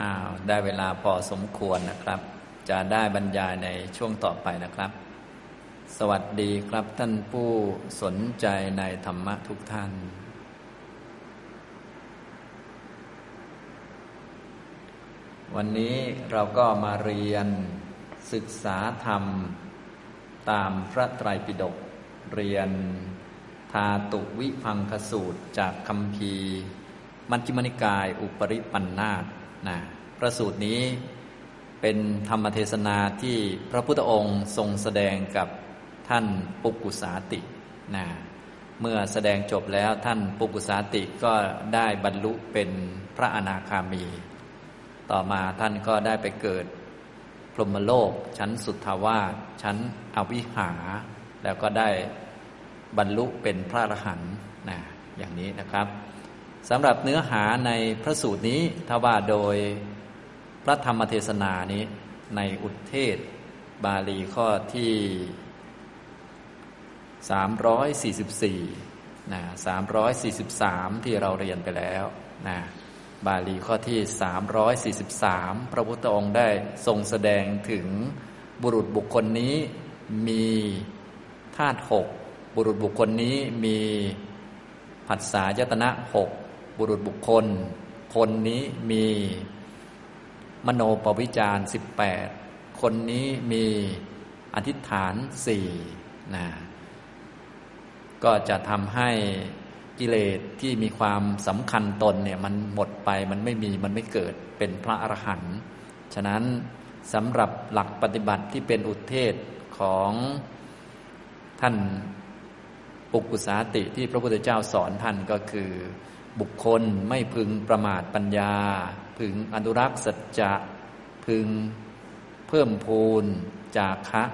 อ้าวได้เวลาพอสมควรนะครับ จะได้บรรยายในช่วงต่อไปนะครับ สวัสดีครับท่านผู้สนใจในธรรมะทุกท่าน วันนี้เราก็มาเรียนศึกษาธรรมตามพระไตรปิฎกเรียนทาตุวิพังคสูตรจากคำพีมัญจิมนิกายอุปริปันธาต นะพระสูตรนี้เป็นธรรมเทศนาที่พระพุทธองค์ทรงแสดงกับท่านปุกุสาตินะเมื่อแสดงจบแล้วท่านปุกุสาติก็ได้บรรลุเป็นพระอนาคามี ต่อมาท่านก็ได้ไปเกิดพรหมโลก ชั้นสุทธาวาสชั้นอวิหา แล้วก็ได้บรรลุเป็นพระอรหันต์นะอย่างนี้นะครับ สำหรับเนื้อหาในพระสูตรนี้ถ้าว่าโดยพระธรรมเทศนานี้ในอุทเทศ บาลีข้อที่ 344นะ343 ที่เราเรียนไปแล้วนะบาลีข้อที่ 343 พระพุทธองค์ได้ทรงแสดงถึงบุรุษบุคคลนี้มีธาตุหกบุรุษบุคคลนี้มีผัสสะยตนะหก บุรุษบุคคล คนนี้มีมโนปวิจารสิบแปดคนนี้มีอธิษฐานสี่นะก็จะทำให้กิเลสที่มีความสำคัญตนเนี่ยมันหมดไปมันไม่มีมันไม่เกิดเป็นพระอรหันต์ฉะนั้นสำหรับหลักปฏิบัติที่เป็นอุเทศของท่านปุกุสาติที่พระพุทธเจ้าสอนท่านก็คือ บุคคลไม่พึงประมาทปัญญา พึงอนุรักษ์สัจจะพึงเพิ่มพูนจาคะ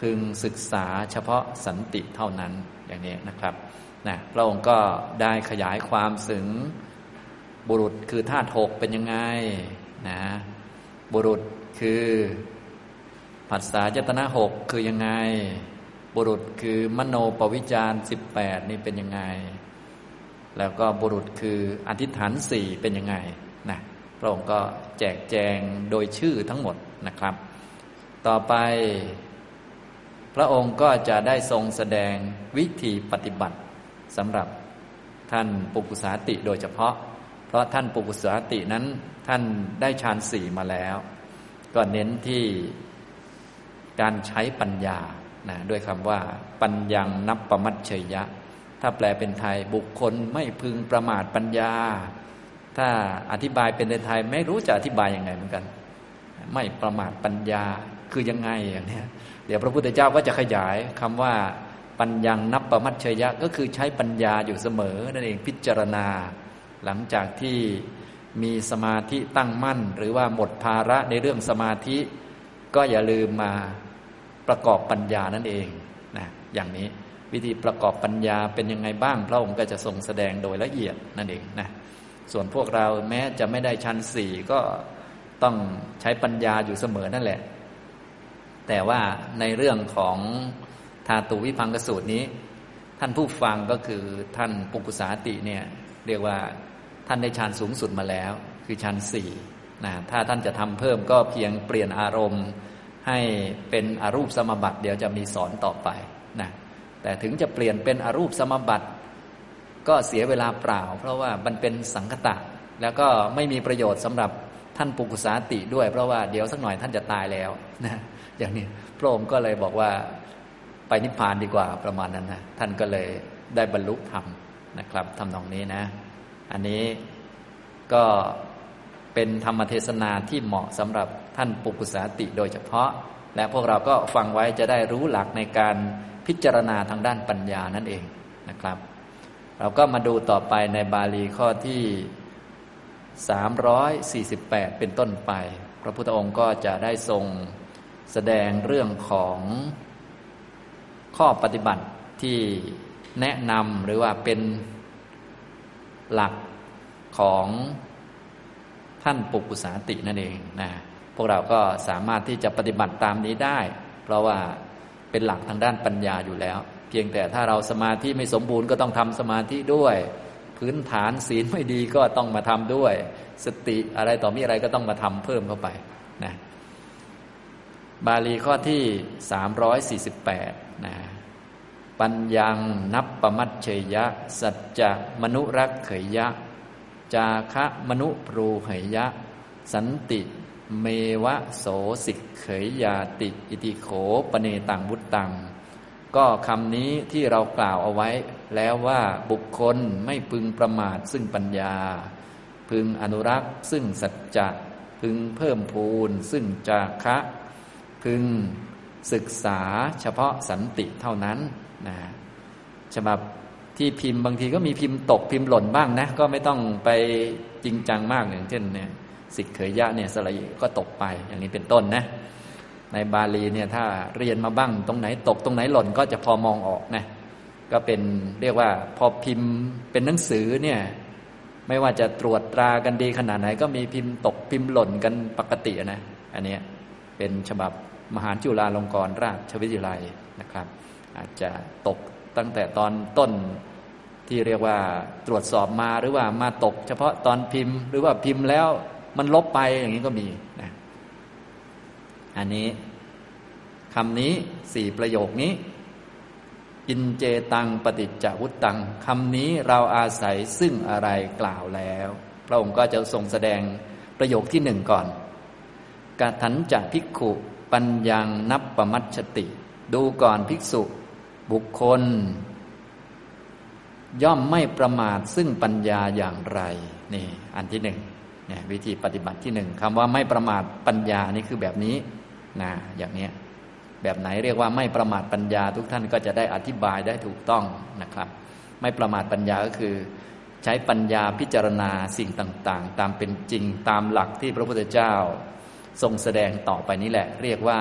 พึงศึกษาเฉพาะสันติเท่านั้นอย่างนี้นะครับนะพระองค์ก็ได้ขยายความถึงบุรุษคือธาตุหกเป็นยังไงนะบุรุษคือผัสสะยตนะหกคือยังไง บุรุษคือมโนปวิจารสิบแปดนี่เป็นยังไง แล้วก็บุรุษคืออธิษฐานสี่เป็นยังไงนะพระองค์ก็แจกแจงโดยชื่อทั้งหมดนะครับ ต่อไป พระองค์ก็จะได้ทรงแสดงวิธีปฏิบัติสำหรับท่านปุกุสาติโดยเฉพาะ เพราะท่านปุกุสาตินั้นท่านได้ฌานสี่มาแล้ว ก็เน้นที่การใช้ปัญญานะด้วยคำว่า ปัญญังนับประมัตเฉยยะ ถ้าแปลเป็นไทยบุคคลไม่พึงประมาทปัญญา ถ้าอธิบายเป็นในไทยไม่รู้จะอธิบายยังไงเหมือนกัน ไม่ประมาทปัญญาคือยังไงอย่างนี้เดี๋ยวพระพุทธเจ้าก็จะขยายคำว่าปัญญังนับประมัตเชยะก็คือใช้ปัญญาอยู่เสมอนั่นเองพิจารณา หลังจากที่มีสมาธิตั้งมั่น หรือว่าหมดภาระในเรื่องสมาธิ ก็อย่าลืมมาประกอบปัญญานั่นเองนะอย่างนี้ วิธีประกอบปัญญาเป็นยังไงบ้าง พระองค์ก็จะทรงแสดงโดยละเอียดนั่นเองนะส่วนพวกเราแม้จะไม่ได้ชั้นสี่ก็ต้องใช้ปัญญาอยู่เสมอนั่นแหละ แต่ว่าในเรื่องของธาตุวิพังกสูตรนี้ ท่านผู้ฟังก็คือท่านปุกุสาติเนี่ยเรียกว่าท่านได้ฌานสูงสุดมาแล้ว คือฌานสี่นะถ้าท่านจะทำเพิ่มก็เพียงเปลี่ยนอารมณ์ ให้เป็นอรูปสมบัติเดี๋ยวจะมีสอนต่อไปนะ แต่ถึงจะเปลี่ยนเป็นอรูปสมบัติ ก็เสียเวลาเปล่า เพราะว่ามันเป็นสังคตะ แล้วก็ไม่มีประโยชน์สำหรับท่านปุกุสาติด้วย เพราะว่าเดี๋ยวสักหน่อยท่านจะตายแล้วนะอย่างนี้พระองค์ก็เลยบอกว่าไปนิพพานดีกว่าประมาณนั้นนะท่านก็เลยได้บรรลุธรรมนะครับทำนองนี้นะ อันนี้ก็เป็นธรรมเทศนาที่เหมาะสำหรับท่านปุกุสาติโดยเฉพาะ และพวกเราก็ฟังไว้จะได้รู้หลักในการ พิจารณาทางด้านปัญญานั่นเองนะครับ เราก็มาดูต่อไปในบาลีข้อที่ 348 เป็นต้นไป พระพุทธองค์ก็จะได้ทรงแสดงเรื่องของข้อปฏิบัติที่แนะนำหรือว่าเป็นหลักของท่านปุกุสาตินั่นเองนะพวกเราก็สามารถที่จะปฏิบัติตามนี้ได้ เพราะว่า เป็นหลักทางด้านปัญญาอยู่แล้ว เพียงแต่ถ้าเราสมาธิไม่สมบูรณ์ก็ต้องทำสมาธิด้วย พื้นฐานศีลไม่ดีก็ต้องมาทำด้วย สติอะไรต่อมีอะไรก็ต้องมาทำเพิ่มเข้าไปนะบาลีข้อที่ 348นะปัญญังนับประมัตเฉยยะ สัจจะมนุรักเขยยะ จาคะมนุปรูเหยยะ สันติ เมวะโสสิกเขยยาติ อิติโขปเนตังวุตตัง ก็คำนี้ที่เรากล่าวเอาไว้ แล้วว่าบุคคลไม่พึงประมาทซึ่งปัญญา พึงอนุรักษ์ซึ่งสัจจะพึงเพิ่มพูนซึ่งจาคะ พึงศึกษาเฉพาะสันติเท่านั้นนะฉบับที่พิมพ์บางทีก็มีพิมพ์ตกพิมพ์หล่นบ้างนะ ก็ไม่ต้องไปจริงจังมากอย่างเช่นเนี่ย สิกเขยยะเนี่ยสระก็ตกไปอย่างนี้เป็นต้นนะ ในบาลีเนี่ยถ้าเรียนมาบ้างตรงไหนตกตรงไหนหล่นก็จะพอมองออกนะก็เป็นเรียกว่าพอพิมพ์เป็นหนังสือเนี่ยไม่ว่าจะตรวจตรากันดีขนาดไหน ก็มีพิมพ์ตกพิมพ์หล่นกันปกตินะ อันนี้เป็นฉบับมหาจุฬาลงกรณราชวิทยาลัยนะครับ อาจจะตกตั้งแต่ตอนต้นที่เรียกว่าตรวจสอบมาหรือว่ามาตก เฉพาะตอนพิมพ์ หรือว่าพิมพ์แล้ว มันลบไปอย่างนี้ก็มีนะอันนี้คำนี้สี่ประโยคนี้ อินเจตังปฏิจจวุตตังคำนี้เราอาศัยซึ่งอะไรกล่าวแล้ว พระองค์ก็จะทรงแสดงประโยคที่หนึ่งก่อนกาถันจะภิกขุปัญญังนับประมัชติ ดูก่อนภิกษุ บุคคล ย่อมไม่ประมาทซึ่งปัญญาอย่างไร นี่ อันที่หนึ่ง วิธีปฏิบัติที่หนึ่งคำว่าไม่ประมาทปัญญานี่คือแบบนี้นะอย่างนี้แบบไหนเรียกว่าไม่ประมาทปัญญา ทุกท่านก็จะได้อธิบายได้ถูกต้องนะครับ ไม่ประมาทปัญญาก็คือ ใช้ปัญญาพิจารณาสิ่งต่างๆ ตามเป็นจริงตามหลักที่พระพุทธเจ้า ทรงแสดงต่อไปนี้แหละ เรียกว่า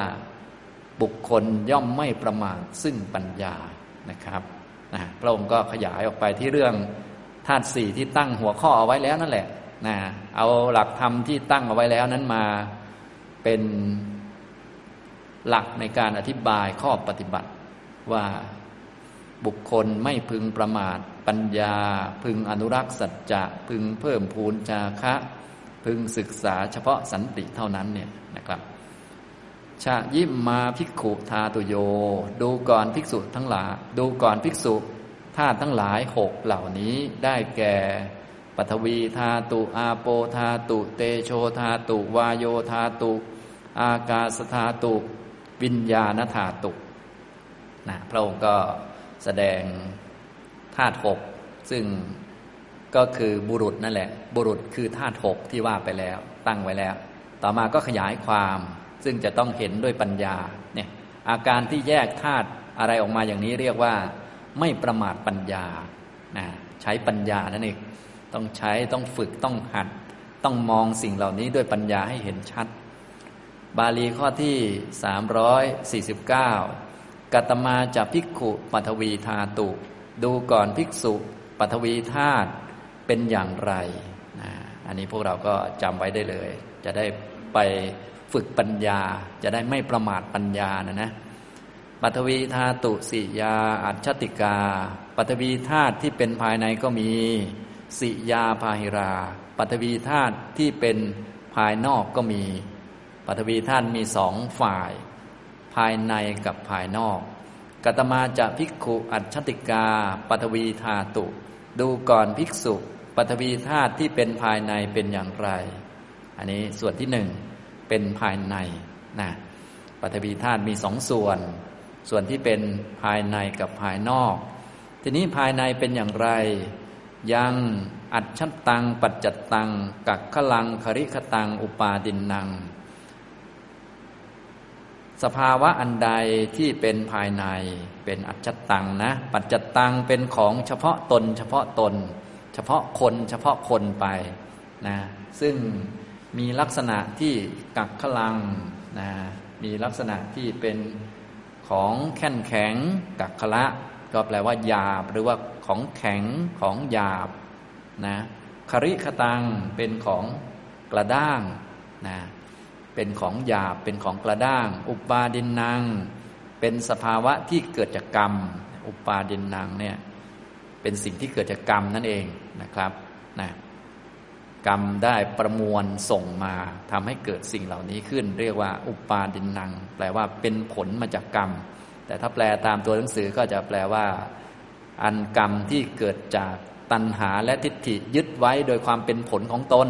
บุคคลย่อมไม่ประมาทซึ่งปัญญานะครับนะพระองค์ก็ขยายออกไปที่เรื่องธาตุสี่ที่ตั้งหัวข้อเอาไว้แล้วนั่นแหละ นะเอาหลักธรรมที่ตั้งเอาไว้แล้วนั้นมาเป็นหลักในการอธิบายข้อปฏิบัติว่าบุคคลไม่พึงประมาทปัญญา พึงอนุรักษ์สัจจะพึงเพิ่มพูนจาคะ พึงศึกษาเฉพาะสันติเท่านั้นเนี่ยนะครับชายิมมาภิกขุทาตุโย ดูก่อนภิกษุทั้งหลายดูก่อนภิกษุธาตุทั้งหลายหกเหล่านี้ได้แก่ ปัทวีธาตุอาโปธาตุเตโชธาตุวาโยธาตุอากาศธาตุวิญญาณธาตุนะพระองค์ก็แสดงธาตุหกซึ่งก็คือบุรุษนั่นแหละ บุรุษคือธาตุหกที่ว่าไปแล้ว ตั้งไว้แล้ว ต่อมาก็ขยายความ ซึ่งจะต้องเห็นด้วยปัญญาเนี่ยอาการที่แยกธาตุอะไรออกมาอย่างนี้เรียกว่า ไม่ประมาทปัญญานะใช้ปัญญานั่นเอง ต้องใช้ต้องฝึกต้องหัด ต้องมองสิ่งเหล่านี้ด้วยปัญญาให้เห็นชัด บาลีข้อที่ 349 กัตมาจะภิกขุปัทวีธาตุ ดูก่อนภิกษุปัทวีธาตุเป็นอย่างไรนะอันนี้พวกเราก็จำไว้ได้เลย จะได้ไปฝึกปัญญาจะได้ไม่ประมาทปัญญานะนะปัทวีธาตุสิยาอัจฉติกาปัทวีธาตุที่เป็นภายในก็มี สิยาพาหิรา ปัทวีธาตุที่เป็นภายนอกก็มี ปัทวีธาตุมีสองฝ่าย ภายในกับภายนอก กัตมาจะภิกขุอัจฉติกา ปัทวีธาตุ ดูก่อนภิกษุ ปัทวีธาตุที่เป็นภายในเป็นอย่างไร อันนี้ส่วนที่หนึ่งเป็นภายในนะปัทวีธาตุมีสองส่วน ส่วนที่เป็นภายในกับภายนอก ทีนี้ภายในเป็นอย่างไร ยังอัจฉตัง ปัจจตัง กักขลังคริคตัง อุปาดินนัง สภาวะอันใดที่เป็นภายในเป็นอัจฉตังนะ ปัจจตังเป็นของเฉพาะตน เฉพาะตน เฉพาะคน เฉพาะคนไปนะซึ่งมีลักษณะที่กักขลังนะมีลักษณะที่เป็นของแข็งแข็งกักขละ ก็แปลว่าหยาบหรือว่าของแข็งของหยาบนะคริคตังเป็นของกระด้างนะเป็นของหยาบเป็นของกระด้าง อุปาดินนางเป็นสภาวะที่เกิดจากกรรม อุปาดินนางเนี่ยเป็นสิ่งที่เกิดจากกรรมนั่นเองนะครับนะกรรมได้ประมวลส่งมาทำให้เกิดสิ่งเหล่านี้ขึ้น เรียกว่า อุปาดินนัง แปลว่าเป็นผลมาจากกรรม แต่ถ้าแปลตามตัวหนังสือก็จะแปลว่า อันกรรมที่เกิดจากตัณหาและทิฏฐิยึดไว้โดยความเป็นผลของตน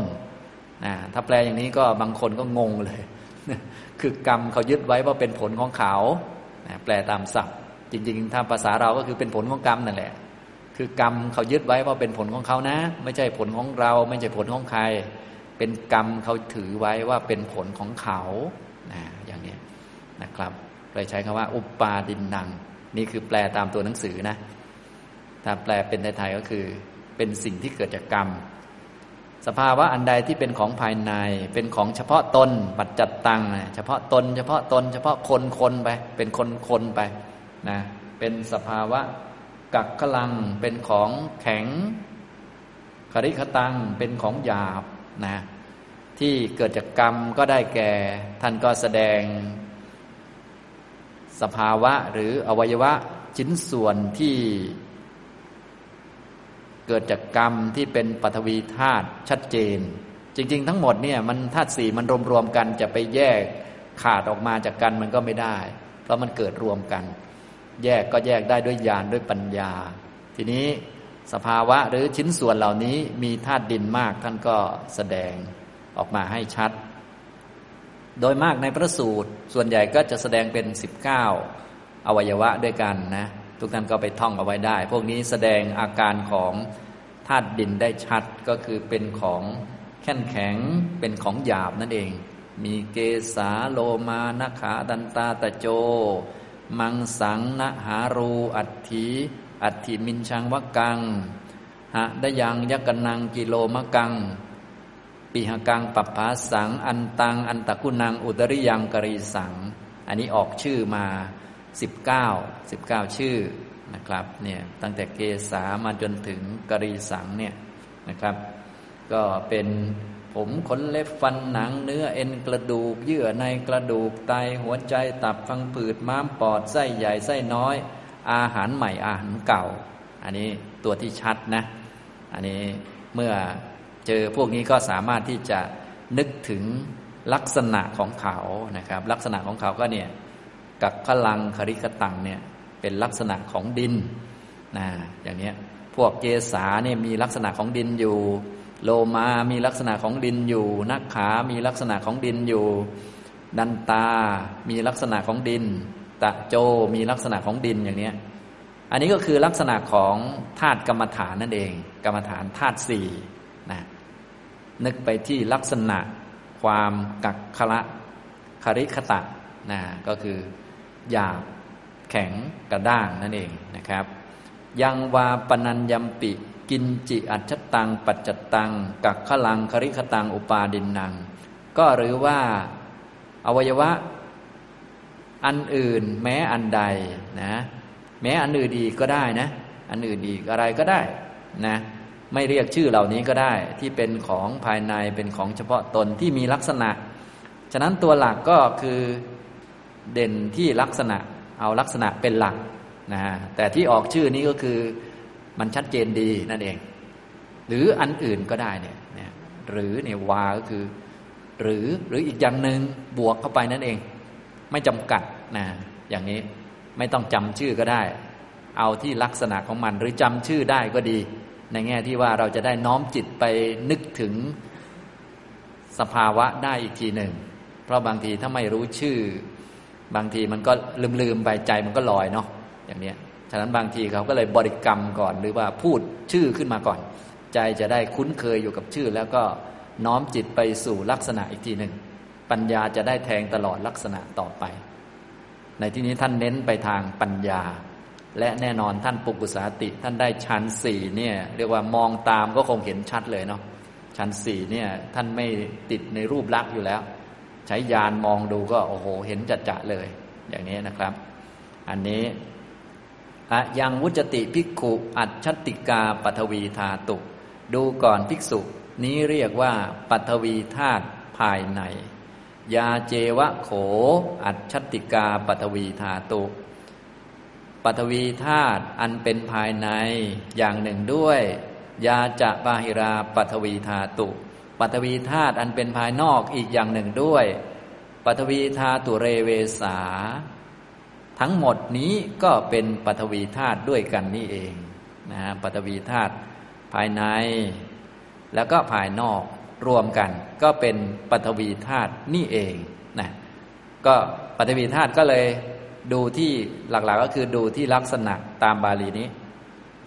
นะถ้าแปลอย่างนี้ก็บางคนก็งงเลย คือกรรมเขายึดไว้ว่าเป็นผลของเขานะแปลตามศัพท์ จริง ๆ ถ้าภาษาเราก็คือเป็นผลของกรรมนั่นแหละ คือกรรมเขายึดไว้ว่าเป็นผลของเขานะ ไม่ใช่ผลของเรา ไม่ใช่ผลของใคร เป็นกรรมเขาถือไว้ว่าเป็นผลของเขานะอย่างนี้นะครับ เลยใช้คำว่า อุปปาดินนัง นี่คือแปลตามตัวหนังสือนะถ้าแปลเป็นไทยๆก็คือ เป็นสิ่งที่เกิดจากกรรม สภาวะอันใดที่เป็นของภายใน เป็นของเฉพาะตนปัจจัดตังเฉพาะตน เฉพาะตน เฉพาะคนคนไป เป็นคนคนไปนะเป็นสภาวะกักกลัง เป็นของแข็งคริคตังเป็นของหยาบนะที่เกิดจากกรรมก็ได้แก่ ท่านก็แสดง สภาวะหรืออวัยวะชิ้นส่วนที่ เกิดจากกรรมที่เป็นปฐวีธาตุชัดเจน จริง ๆ ทั้งหมดเนี่ยมันธาตุสี่มันรวมๆกันจะไปแยกขาดออกมาจากกันมันก็ไม่ได้ เพราะมันเกิดรวมกัน แยกก็แยกได้ด้วยญาณด้วยปัญญา ทีนี้สภาวะหรือชิ้นส่วนเหล่านี้มีธาตุดินมากท่านก็แสดงออกมาให้ชัด โดยมากในพระสูตร ส่วนใหญ่ก็จะแสดงเป็นสิบเก้าอวัยวะด้วยกันนะ ทุกท่านก็ไปท่องเอาไว้ได้ พวกนี้แสดงอาการของธาตุดินได้ชัดก็คือเป็นของแข็งแข็งเป็นของหยาบนั่นเอง มีเกสาโลมานาขาดันตาตะโจ มังสังนะหารูอัตถีอัตถิมินชังวกังหะดยังยักนังกิโลมะกัง ปิหกังปัปภาสัง อันตัง อันตะกุนัง อุตริยังกรีสัง อันนี้ออกชื่อมาสิบเก้าสิบเก้าชื่อนะครับเนี่ยตั้งแต่เกษามาจนถึงกรีสังเนี่ยนะครับ ก็เป็นผมขนเล็บฟันหนังเนื้อเอ็นกระดูก เยื่อในกระดูกไตหัวใจตับฟังผืดม้ามปอดไส้ใหญ่ไส้น้อย อาหารใหม่อาหารเก่า อันนี้ตัวที่ชัดนะ อันนี้เมื่อ เจอพวกนี้ก็สามารถที่จะนึกถึงลักษณะของเขานะครับ ลักษณะของเขาก็เนี่ยกักพลังคริกตังเนี่ยเป็นลักษณะของดินนะอย่างนี้พวกเกษาเนี่ยมีลักษณะของดินอยู่ โลมามีลักษณะของดินอยู่ นักขา มีลักษณะของดินอยู่ ดันตา มีลักษณะของดิน ตะโจ มีลักษณะของดินอย่างนี้อันนี้ก็คือลักษณะของธาตุกรรมฐานนั่นเอง กรรมฐานธาตุสี่ นึกไปที่ลักษณะความกักขละคริคตะนะก็คือหยาบแข็งกระด้างนั่นเองนะครับ ยังวาปนัญยมปิ กินจิอัจฉตัง ปัจจตัง กักขลังคริคตัง อุปาดินนัง ก็หรือว่าอวัยวะ อันอื่นแม้อันใดนะ แม้อันอื่นอีก็ได้นะ อันอื่นอีอะไรก็ได้นะ ไม่เรียกชื่อเหล่านี้ก็ได้ที่เป็นของภายในเป็นของเฉพาะตนที่มีลักษณะ ฉะนั้นตัวหลักก็คือเด่นที่ลักษณะเอาลักษณะเป็นหลักนะฮะแต่ที่ออกชื่อนี้ก็คือมันชัดเจนดีนั่นเอง หรืออันอื่นก็ได้เนี่ยนะหรือเนี่ยวาก็คือ หรือหรืออีกอย่างหนึ่งบวกเข้าไปนั่นเอง ไม่จำกัดนะอย่างนี้ไม่ต้องจำชื่อก็ได้ เอาที่ลักษณะของมันหรือจำชื่อได้ก็ดี ในแง่ที่ว่าเราจะได้น้อมจิตไปนึกถึงสภาวะได้อีกทีหนึ่ง เพราะบางทีถ้าไม่รู้ชื่อ บางทีมันก็ลืมลืมไปใจมันก็ลอยเนาะอย่างนี้ฉะนั้นบางทีเขาก็เลยบริกรรมก่อนหรือว่าพูดชื่อขึ้นมาก่อน ใจจะได้คุ้นเคยอยู่กับชื่อ แล้วก็น้อมจิตไปสู่ลักษณะอีกทีหนึ่ง ปัญญาจะได้แทงตลอดลักษณะต่อไป ในที่นี้ท่านเน้นไปทางปัญญา และแน่นอนท่านปุกุสาติ ท่านได้ชั้นสี่เนี่ยเรียกว่ามองตามก็คงเห็นชัดเลยเนาะชั้นสี่เนี่ยท่านไม่ติดในรูปลักษณ์อยู่แล้ว ใช้ยานมองดูก็โอ้โห เห็นจัดจะเลย อย่างนี้นะครับ อันนี้อะยังวุจติภิกขุอัจฉติกาปัทวีธาตุดูก่อนภิกษุ นี้เรียกว่าปัทวีธาตุภายใน ยาเจวะโข อัจฉติกาปัทวีธาตุ ปฐวีธาตุอันเป็นภายในอย่างหนึ่งด้วย ยาจะบาหิราปฐวีธาตุปฐวีธาตุอันเป็นภายนอกอีกอย่างหนึ่งด้วยปฐวีธาตุเรเวสา ทั้งหมดนี้ก็เป็นปฐวีธาตุด้วยกันนี่เองนะฮะปฐวีธาตุภายใน แล้วก็ภายนอกรวมกัน ก็เป็นปฐวีธาตุนี่เองนะก็ปฐวีธาตุก็เลย ดูที่หลักๆก็คือดูที่ลักษณะตามบาลีนี้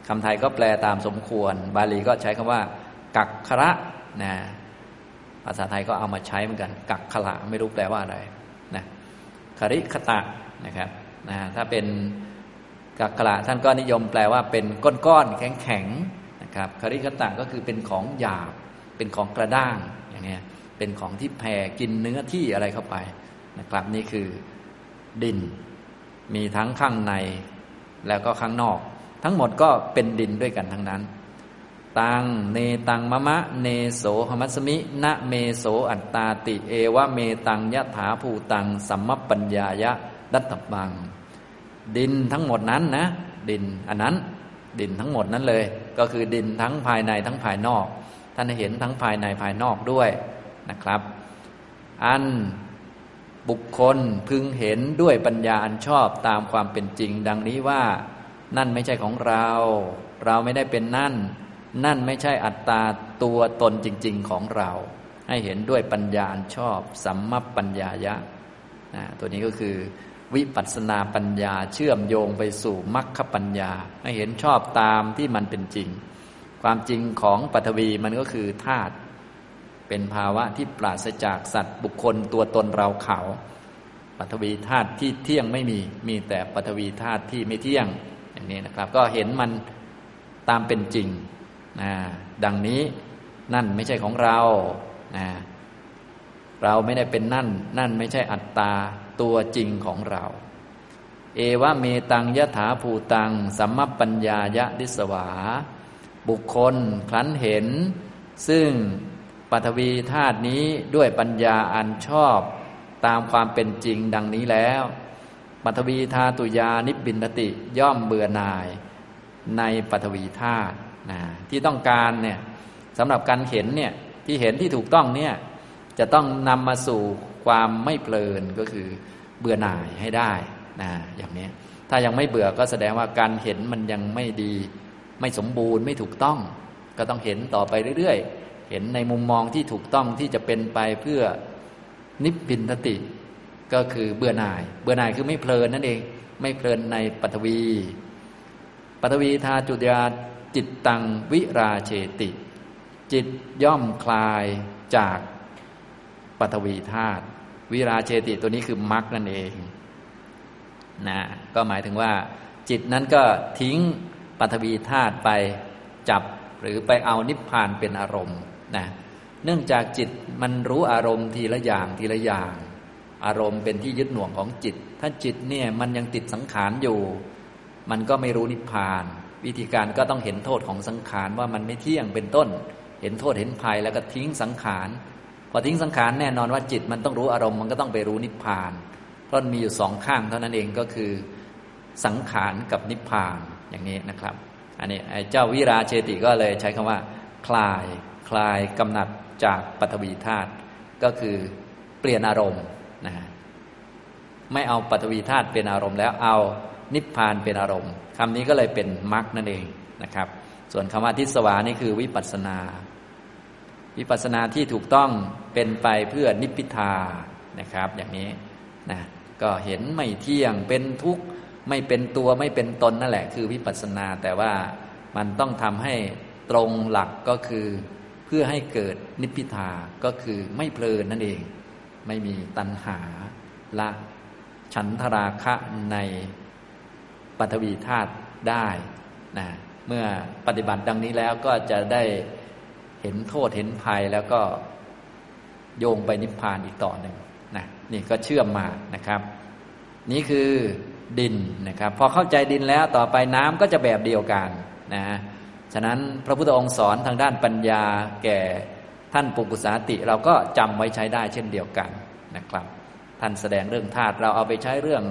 คำไทยก็แปลตามสมควร บาลีก็ใช้คำว่า กักขระนะภาษาไทยก็เอามาใช้เหมือนกัน กักขระไม่รู้แปลว่าอะไรนะคริคตะนะครับนะถ้าเป็นกักขระท่านก็นิยมแปลว่าเป็นก้อนๆแข็งๆนะครับคริคตะก็คือเป็นของหยาบ เป็นของกระด้างอย่างนี้ยเป็นของที่แผ่กินเนื้อที่อะไรเข้าไปนะครับนี่คือดิน มีทั้งข้างในแล้วก็ข้างนอก ทั้งหมดก็เป็นดินด้วยกันทั้งนั้น ตังเนตังมะมะ เนโสหมัสมิณเมโสอัตตาติเอวะเมตังยะถาภูตัง สัมมปัญญายะดัตตบัง ดินทั้งหมดนั้นนะ ดินอันนั้น ดินทั้งหมดนั้นเลย ก็คือดินทั้งภายในทั้งภายนอก ท่านเห็นทั้งภายในภายนอกด้วยนะครับ อัน บุคคลพึงเห็นด้วยปัญญาอันชอบตามความเป็นจริง ดังนี้ว่า นั่นไม่ใช่ของเรา เราไม่ได้เป็นนั่น นั่นไม่ใช่อัตตาตัวตนจริง ๆของเรา ให้เห็นด้วยปัญญาอันชอบ สัมมัปปัญญายะนะตัวนี้ก็คือวิปัสนาปัญญาเชื่อมโยงไปสู่มรรคปัญญา ให้เห็นชอบตามที่มันเป็นจริง ความจริงของปฐวีมันก็คือธาตุ เป็นภาวะที่ปราศจากสัตว์บุคคลตัวตนเราเขาปฐวีธาตุที่เที่ยงไม่มีมีแต่ปฐวีธาตุที่ไม่เที่ยงอย่างนี้นะครับ ก็เห็นมันตามเป็นจริงนะดังนี้นั่นไม่ใช่ของเรานะเราไม่ได้เป็นนั่น นั่นไม่ใช่อัตตาตัวจริงของเรา เอวะเมตังยะถาภูตัง สัมมปัญญายะดิสวา บุคคลคลั้นเห็น ซึ่ง ปฐวีธาตุนี้ด้วยปัญญาอันชอบตามความเป็นจริงดังนี้แล้วปฐวีธาตุยานิบินติย่อมเบื่อหน่ายในปฐวีธาตุนะที่ต้องการเนี่ยสำหรับการเห็นเนี่ยที่เห็นที่ถูกต้องเนี่ยจะต้องนำมาสู่ความไม่เพลินก็คือเบื่อหน่ายให้ได้นะอย่างนี้ถ้ายังไม่เบื่อก็แสดงว่าการเห็นมันยังไม่ดี ไม่สมบูรณ์ไม่ถูกต้อง ก็ต้องเห็นต่อไปเรื่อยๆ เห็นในมุมมองที่ถูกต้องที่จะเป็นไปเพื่อนิพพินทติ ก็คือเบื่อหน่าย เบื่อหน่ายคือไม่เพลินนั่นเอง ไม่เพลินในปฐวีปฐวีทาจุตยาจิตตังวิราเชติ จิตย่อมคลายจากปฐวีธาตุวิราเชติตัวนี้คือมรรคนั่นเองนะก็หมายถึงว่า จิตนั้นก็ทิ้งปฐวีธาตุไปจับหรือไปเอานิพพานเป็นอารมณ์ นะเนื่องจากจิตมันรู้อารมณ์ทีละอย่างทีละอย่าง อารมณ์เป็นที่ยึดหน่วงของจิต ถ้าจิตเนี่ยมันยังติดสังขารอยู่ มันก็ไม่รู้นิพพาน วิธีการก็ต้องเห็นโทษของสังขารว่ามันไม่เที่ยงเป็นต้น เห็นโทษเห็นภัยแล้วก็ทิ้งสังขารพอทิ้งสังขารแน่นอนว่าจิตมันต้องรู้อารมณ์มันก็ต้องไปรู้นิพพานเพราะมีอยู่สองข้างเท่านั้นเองก็คือ สังขารกับนิพพานอย่างนี้นะครับ อันนี้เจ้าวิราเชติก็เลยใช้คำว่า คลาย คลายกำหนัดจากปฐวีธาตุก็คือเปลี่ยนอารมณ์นะไม่เอาปฐวีธาตุเป็นอารมณ์แล้วเอานิพพานเป็นอารมณ์คำนี้ก็เลยเป็นมรคนั่นเองนะครับ ส่วนคำว่าทิศวานี่คือวิปัสนา วิปัสนาที่ถูกต้องเป็นไปเพื่อนิพพิทานะครับ อย่างนี้นะก็เห็นไม่เที่ยงเป็นทุกข์ไม่เป็นตัวไม่เป็นตนนั่นแหละ คือวิปัสนาแต่ว่ามันต้องทำให้ตรงหลักก็คือ พื่อให้เกิดนิพพิทาก็คือไม่เพลินนั่นเอง ไม่มีตัณหาละฉันทราคะในปฐวีธาตุได้นะเมื่อปฏิบัติดังนี้แล้วก็จะได้เห็นโทษเห็นภัยแล้วก็โยงไปนิพพานอีกต่อหนึ่งนะนี่ก็เชื่อมมานะครับ นี่คือดินนะครับ พอเข้าใจดินแล้วต่อไปน้ำก็จะแบบเดียวกันนะ ฉะนั้นพระพุทธองค์สอนทางด้านปัญญาแก่ท่านปุกุสาติเราก็จำไว้ใช้ได้เช่นเดียวกันนะครับ ท่านแสดงเรื่องธาตุเราเอาไปใช้เรื่อง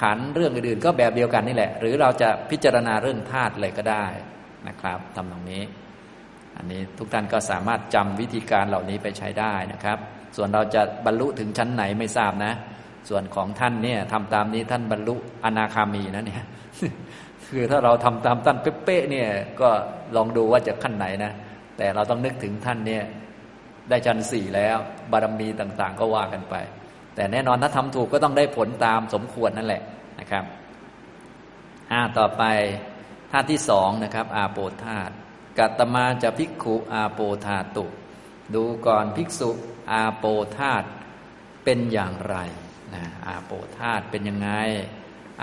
ขันเรื่องอื่นๆก็แบบเดียวกันนี่แหละ หรือเราจะพิจารณาเรื่องธาตุเลยก็ได้นะครับทำตรงนี้ อันนี้ทุกท่านก็สามารถจำวิธีการเหล่านี้ไปใช้ได้นะครับ ส่วนเราจะบรรลุถึงชั้นไหนไม่ทราบนะ ส่วนของท่านเนี่ยทำตามนี้ท่านบรรลุอนาคามีนะเนี่ย คือถ้าเราทำตามท่านเป๊ะๆเนี่ยก็ลองดูว่าจะขั้นไหนนะ แต่เราต้องนึกถึงท่านเนี่ยได้ชั้นสี่แล้ว บารมีต่างๆ ก็ว่ากันไป แต่แน่นอนถ้าทำถูกก็ต้องได้ผลตามสมควรนั่นแหละนะครับอ่าต่อไปธาตุที่สองนะครับ อาโปธาตุกัตมาจะภิกขุอาโปธาตุ ดูก่อนภิกษุอาโปธาตุเป็นอย่างไรนะอาโปธาตุเป็นยังไง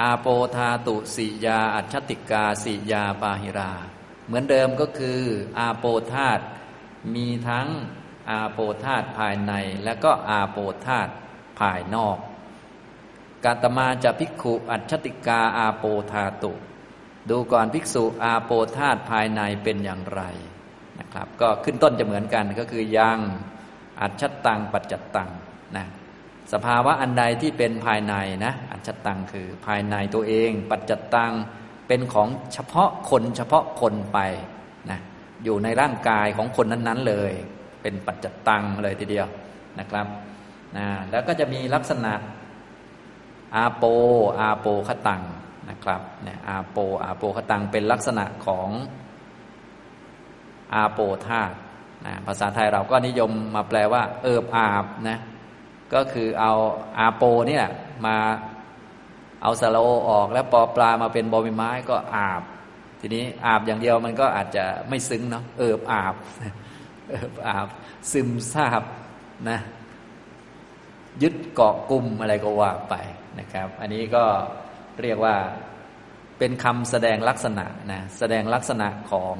อาโปธาตุสิยา อัจฉติกาสิยาปาหิรา เหมือนเดิมก็คืออาโปธาตมีทั้งอาโปธาตภายใน และก็อาโปธาตภายนอก กาตมาจะภิกขุอัจฉติกาอาโปธาตุ ดูก่อนภิกษุอาโปธาตภายในเป็นอย่างไรนะครับ ก็ขึ้นต้นจะเหมือนกันก็คือยังอัจฉตังปัจจตังนะ สภาวะอันใดที่เป็นภายในนะอัจฉตังคือภายในตัวเอง ปัจจตังเป็นของเฉพาะคนเฉพาะคนไปนะอยู่ในร่างกายของคนนั้นๆเลย เป็นปัจจตังเลยทีเดียวนะครับนะแล้วก็จะมีลักษณะอาโปอาโปขตังนะครับเนี่ยอาโปอาโปขตังเป็นลักษณะของอาโปธาตุนะภาษาไทยเราก็นิยมมาแปลว่า เอิบอาบนะ ก็คือเอาอาโปเนี่ยมาเอาสรโอออกแล้วปอปลามาเป็นบอใบไม้ก็อาบ ทีนี้อาบอย่างเดียวมันก็อาจจะไม่ซึ้งเนาะเอิบอาบเอิบอาบ ซึมซาบนะ ยึดเกาะกลุ่มอะไรก็ว่าไปนะครับ อันนี้ก็เรียกว่าเป็นคำแสดงลักษณะนะแสดงลักษณะของ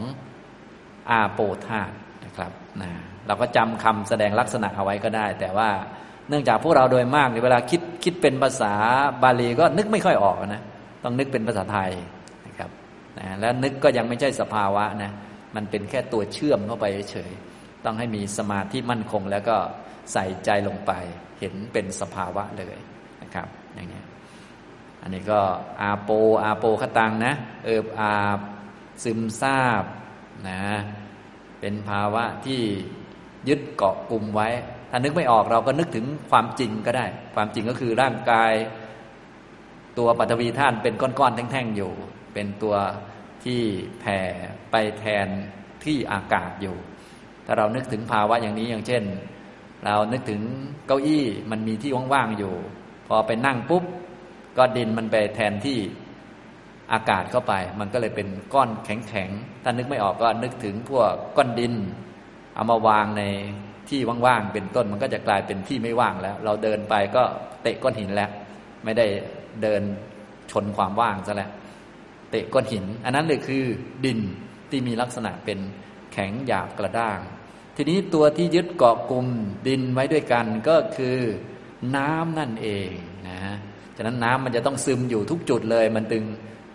อาโปธาตนะครับนะเราก็จำคำแสดงลักษณะเอาไว้ก็ได้ แต่ว่า เนื่องจากพวกเราโดยมากเวลาคิดคิดเป็นภาษาบาลีก็นึกไม่ค่อยออกนะต้องนึกเป็นภาษาไทยนะครับนะแล้วนึกก็ยังไม่ใช่สภาวะนะมันเป็นแค่ตัวเชื่อมเข้าไปเฉยต้องให้มีสมาธิมั่นคง แล้วก็ใส่ใจลงไปเห็นเป็นสภาวะเลยนะครับ อย่างนี้อันนี้ก็อาโปอาโปขตังนะเอิบอาบซึมซาบนะเป็นภาวะที่ยึดเกาะกลุ่มไว้ ถ้านึกไม่ออกเราก็นึกถึงความจริงก็ได้ ความจริงก็คือร่างกาย ตัวปัตวีธาตุเป็นก้อนๆแท่งๆอยู่ เป็นตัวที่แผ่ไปแทนที่อากาศอยู่ ถ้าเรานึกถึงภาวะอย่างนี้อย่างเช่น เรานึกถึงเก้าอี้มันมีที่ว่างๆอยู่ พอไปนั่งปุ๊บก็ดินมันไปแทนที่อากาศเข้าไป มันก็เลยเป็นก้อนแข็งๆถ้านึกไม่ออกก็นึกถึงพวกก้อนดิน เอามาวางใน ที่ว่างๆเป็นต้นมันก็จะกลายเป็นที่ไม่ว่างแล้ว เราเดินไปก็เตะก้อนหินแล้ว ไม่ได้เดินชนความว่างซะแล้วเตะก้อนหิน อันนั้นเลยคือดินที่มีลักษณะเป็นแข็งหยาบกระด้าง ทีนี้ตัวที่ยึดเกาะกลุ่มดินไว้ด้วยกันก็คือน้ำนั่นเองนะฉะนั้นน้ำมันจะต้องซึมอยู่ทุกจุดเลย มันตึง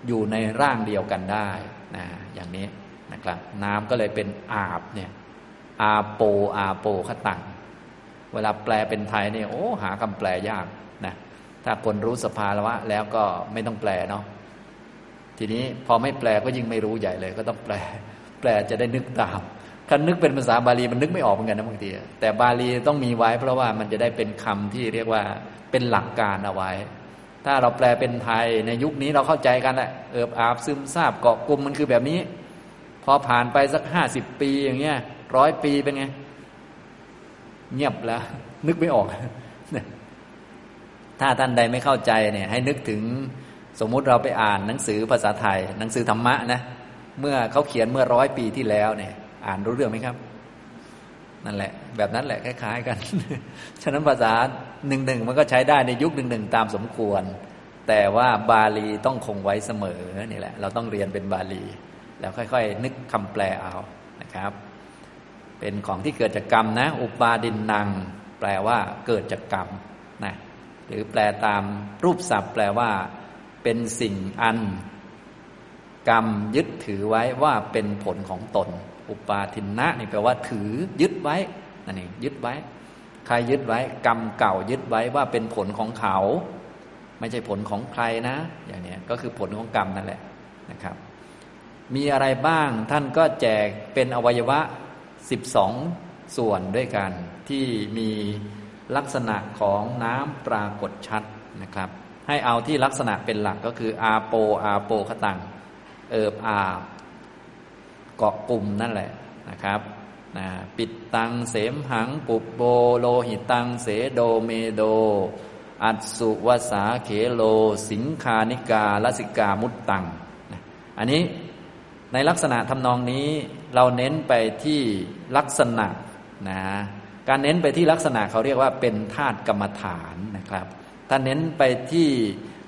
อยู่ในร่างเดียวกันได้นะอย่างนี้นะครับ น้ำก็เลยเป็นอาบเนี่ย อาโปอาโปขตัง เวลาแปลเป็นไทยเนี่ยโอ้หาคำแปลยากนะถ้าคนรู้สภาวะแล้วก็ไม่ต้องแปลเนาะทีนี้พอไม่แปลก็ยิ่งไม่รู้ใหญ่เลย ก็ต้องแปล แปลจะได้นึกตามคันนึกเป็นภาษาบาลีมันนึกไม่ออกเหมือนกันนะบางทีแต่บาลีต้องมีไว้ เพราะว่ามันจะได้เป็นคำที่เรียกว่าเป็นหลักการเอาไว้ ถ้าเราแปลเป็นไทยในยุคนี้เราเข้าใจกันแหละเอิบอาบซึมซาบเกาะกลุ่มมันคือแบบนี้ พอผ่านไปสักห้าสิบปีอย่างเงี้ย ร้อยปีเป็นไง เงียบแล้ว นึกไม่ออก ถ้าท่านใดไม่เข้าใจเนี่ย ให้นึกถึงสมมุติเราไปอ่านหนังสือภาษาไทย หนังสือธรรมะนะเมื่อเขาเขียนเมื่อร้อยปีที่แล้วเนี่ย อ่านรู้เรื่องไหมครับ นั่นแหละ แบบนั้นแหละคล้ายๆ กัน ฉะนั้นภาษาหนึ่งหนึ่งมันก็ใช้ได้ในยุคหนึ่งหนึ่งตามสมควร แต่ว่าบาลีต้องคงไว้เสมอนี่แหละ เราต้องเรียนเป็นบาลี แล้วค่อย ๆ นึกคำแปลเอานะครับ เป็นของที่เกิดจากกรรมนะ อุปาดินนัง แปลว่าเกิดจากกรรมนะหรือแปลตามรูปศัพท์ แปลว่า เป็นสิ่งอัน กรรมยึดถือไว้ว่าเป็นผลของตน อุปาทินนะนี่แปลว่า ถือยึดไว้นั่นเองยึดไว้ ใครยึดไว้ กรรมเก่ายึดไว้ว่าเป็นผลของเขา ไม่ใช่ผลของใครนะ อย่างนี้ก็คือผลของกรรมนั่นแหละนะครับมีอะไรบ้างท่านก็แจกเป็นอวัยวะ 12 ส่วนด้วยกัน ที่มีลักษณะของน้ำปรากฏชัดนะครับ ให้เอาที่ลักษณะเป็นหลักก็คืออาโปอาโปขตัง เอิบอาเกาะกลุ่มนั่นแหละนะครับนะปิดตังเสมหังปุบโบโลหิตังเสโดเมโด อัตสุวสาเขโล สิงคานิกาลสิกามุตตังนะอันนี้ ในลักษณะทำนองนี้เราเน้นไปที่ลักษณะนะการเน้นไปที่ลักษณะเขาเรียกว่าเป็นธาตุกรรมฐานนะครับ ถ้าเน้นไปที่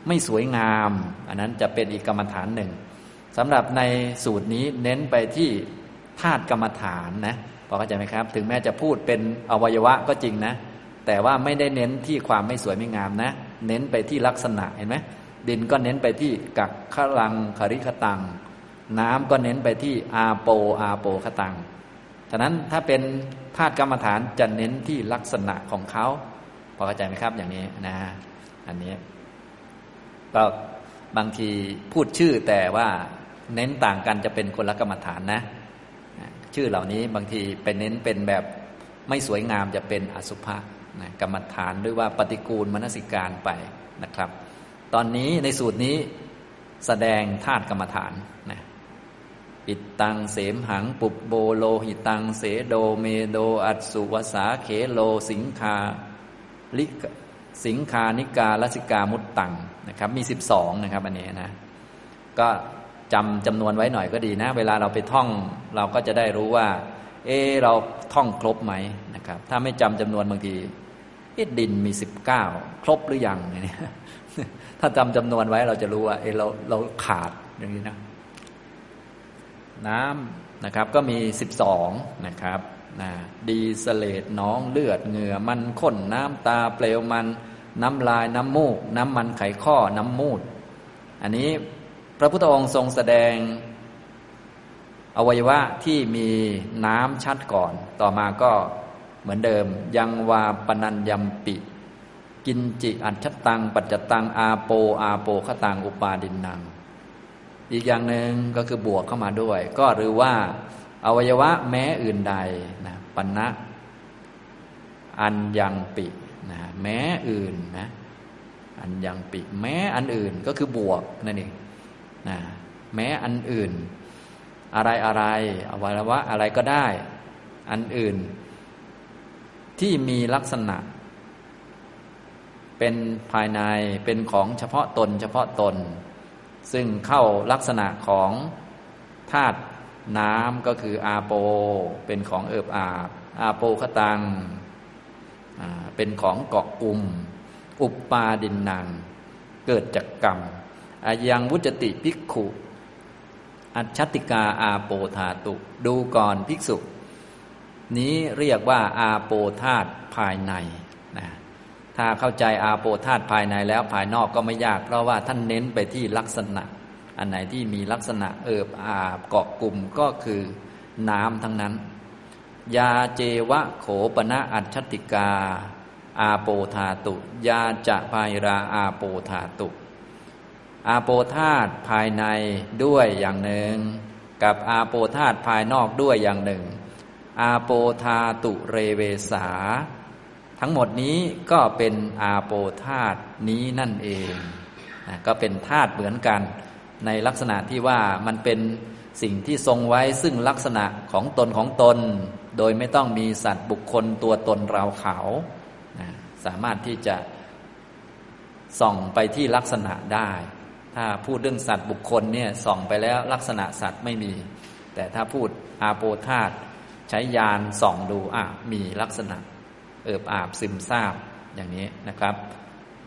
ไม่สวยงาม อันนั้นจะเป็นอีกกรรมฐานหนึ่งสำหรับในสูตรนี้เน้นไปที่ธาตุกรรมฐานนะพอเข้าใจไหมครับ ถึงแม้จะพูดเป็นอวัยวะก็จริงนะ แต่ว่าไม่ได้เน้นที่ความไม่สวยไม่งามนะ เน้นไปที่ลักษณะเห็นไหมดินก็เน้นไปที่กักขลังคริคตัง น้ำก็เน้นไปที่อาโปอาโปขตัง ฉะนั้นถ้าเป็นธาตุกรรมฐานจะเน้นที่ลักษณะของเขาพอเข้าใจไหมครับอย่างนี้นะ อันนี้ก็บางทีพูดชื่อแต่ว่าเน้นต่างกันจะเป็นคนละกรรมฐานนะ ชื่อเหล่านี้บางทีเป็นเน้นเป็นแบบไม่สวยงามจะเป็นอสุภะนะกรรมฐานหรือว่าปฏิกูลมนสิการไปนะครับ ตอนนี้ในสูตรนี้แสดงธาตุกรรมฐาน ปิตังเสมหังปุบโบโลหิตังเสโดเมโดอัตสุวสาเขโลสิงคาลิกสิงคานิกาลสิกามุตตังนะครับ มีสิบสองนะครับอันนี้นะ ก็จำจำนวนไว้หน่อยก็ดีนะ เวลาเราไปท่องเราก็จะได้รู้ว่า เออเราท่องครบไหมนะครับ ถ้าไม่จำจำนวนบางทีดินมีสิบเก้าครบหรือยังเนี่ยถ้าจำจำนวนไว้เราจะรู้ว่าเออเราเราขาดอย่างนี้นะ น้ำนะครับ ก็มีสิบสองนะครับนะดีสเลตน้องเลือดเหงื่อมันข้นน้ำตาเปลวมัน น้ำลายน้ำมูก น้ำมันไขข้อน้ำมูด อันนี้พระพุทธองค์ทรงแสดง อวัยวะที่มีน้ำชัดก่อน ต่อมาก็เหมือนเดิม ยังวาปนัญยมปิ กินจิอัจฉตัง ปัจจตัง อาโป อาโปขตัง อุปาดินนัง อีกอย่างหนึ่งก็คือบวกเข้ามาด้วย ก็หรือว่าอวัยวะแม้อื่นใดนะปัญนะอันยังปินะแม้อื่นนะอันยังปิ แม้อันอื่นก็คือบวกนั่นเองนะแม้อันอื่น อะไรอะไรอวัยวะอะไรก็ได้ อันอื่น ที่มีลักษณะ เป็นภายในเป็นของเฉพาะตน เฉพาะตน ซึ่งเข้าลักษณะของธาตุน้ำก็คืออาโป เป็นของเอิบอาบ อาโปขตัง เป็นของเกาะกลุ่ม อุปปาดินนางเกิดจากกรรมอายังวุจติภิกขุ อัจฉติกาอาโปธาตุ ดูก่อนภิกษุ นี้เรียกว่าอาโปธาตภายใน ถ้าเข้าใจอาโปธาตุภายในแล้วภายนอกก็ไม่ยาก เพราะว่าท่านเน้นไปที่ลักษณะ อันไหนที่มีลักษณะเอิบอาบเกาะกลุ่มก็คือน้ำทั้งนั้น ยาเจวะโขปณะอัจฉติกา อาโปธาตุ ยาจะภายราอาโปธาตุ อาโปธาตภายในด้วยอย่างหนึ่ง กับอาโปธาตภายนอกด้วยอย่างหนึ่ง อาโปธาตุเรเวสา ทั้งหมดนี้ก็เป็นอาโปธาตนี้นั่นเองก็เป็นธาตุเหมือนกันในลักษณะที่ว่ามันเป็นสิ่งที่ทรงไว้ซึ่งลักษณะของตนของตน โดยไม่ต้องมีสัตว์บุคคลตัวตนเราเขาสามารถที่จะส่องไปที่ลักษณะได้ ถ้าพูดเรื่องสัตว์บุคคลเนี่ยส่องไปแล้วลักษณะสัตว์ไม่มี แต่ถ้าพูดอาโปธาตใช้ยานส่องดูอะมีลักษณะ เอิบอาบซึมซาบอย่างนี้นะครับ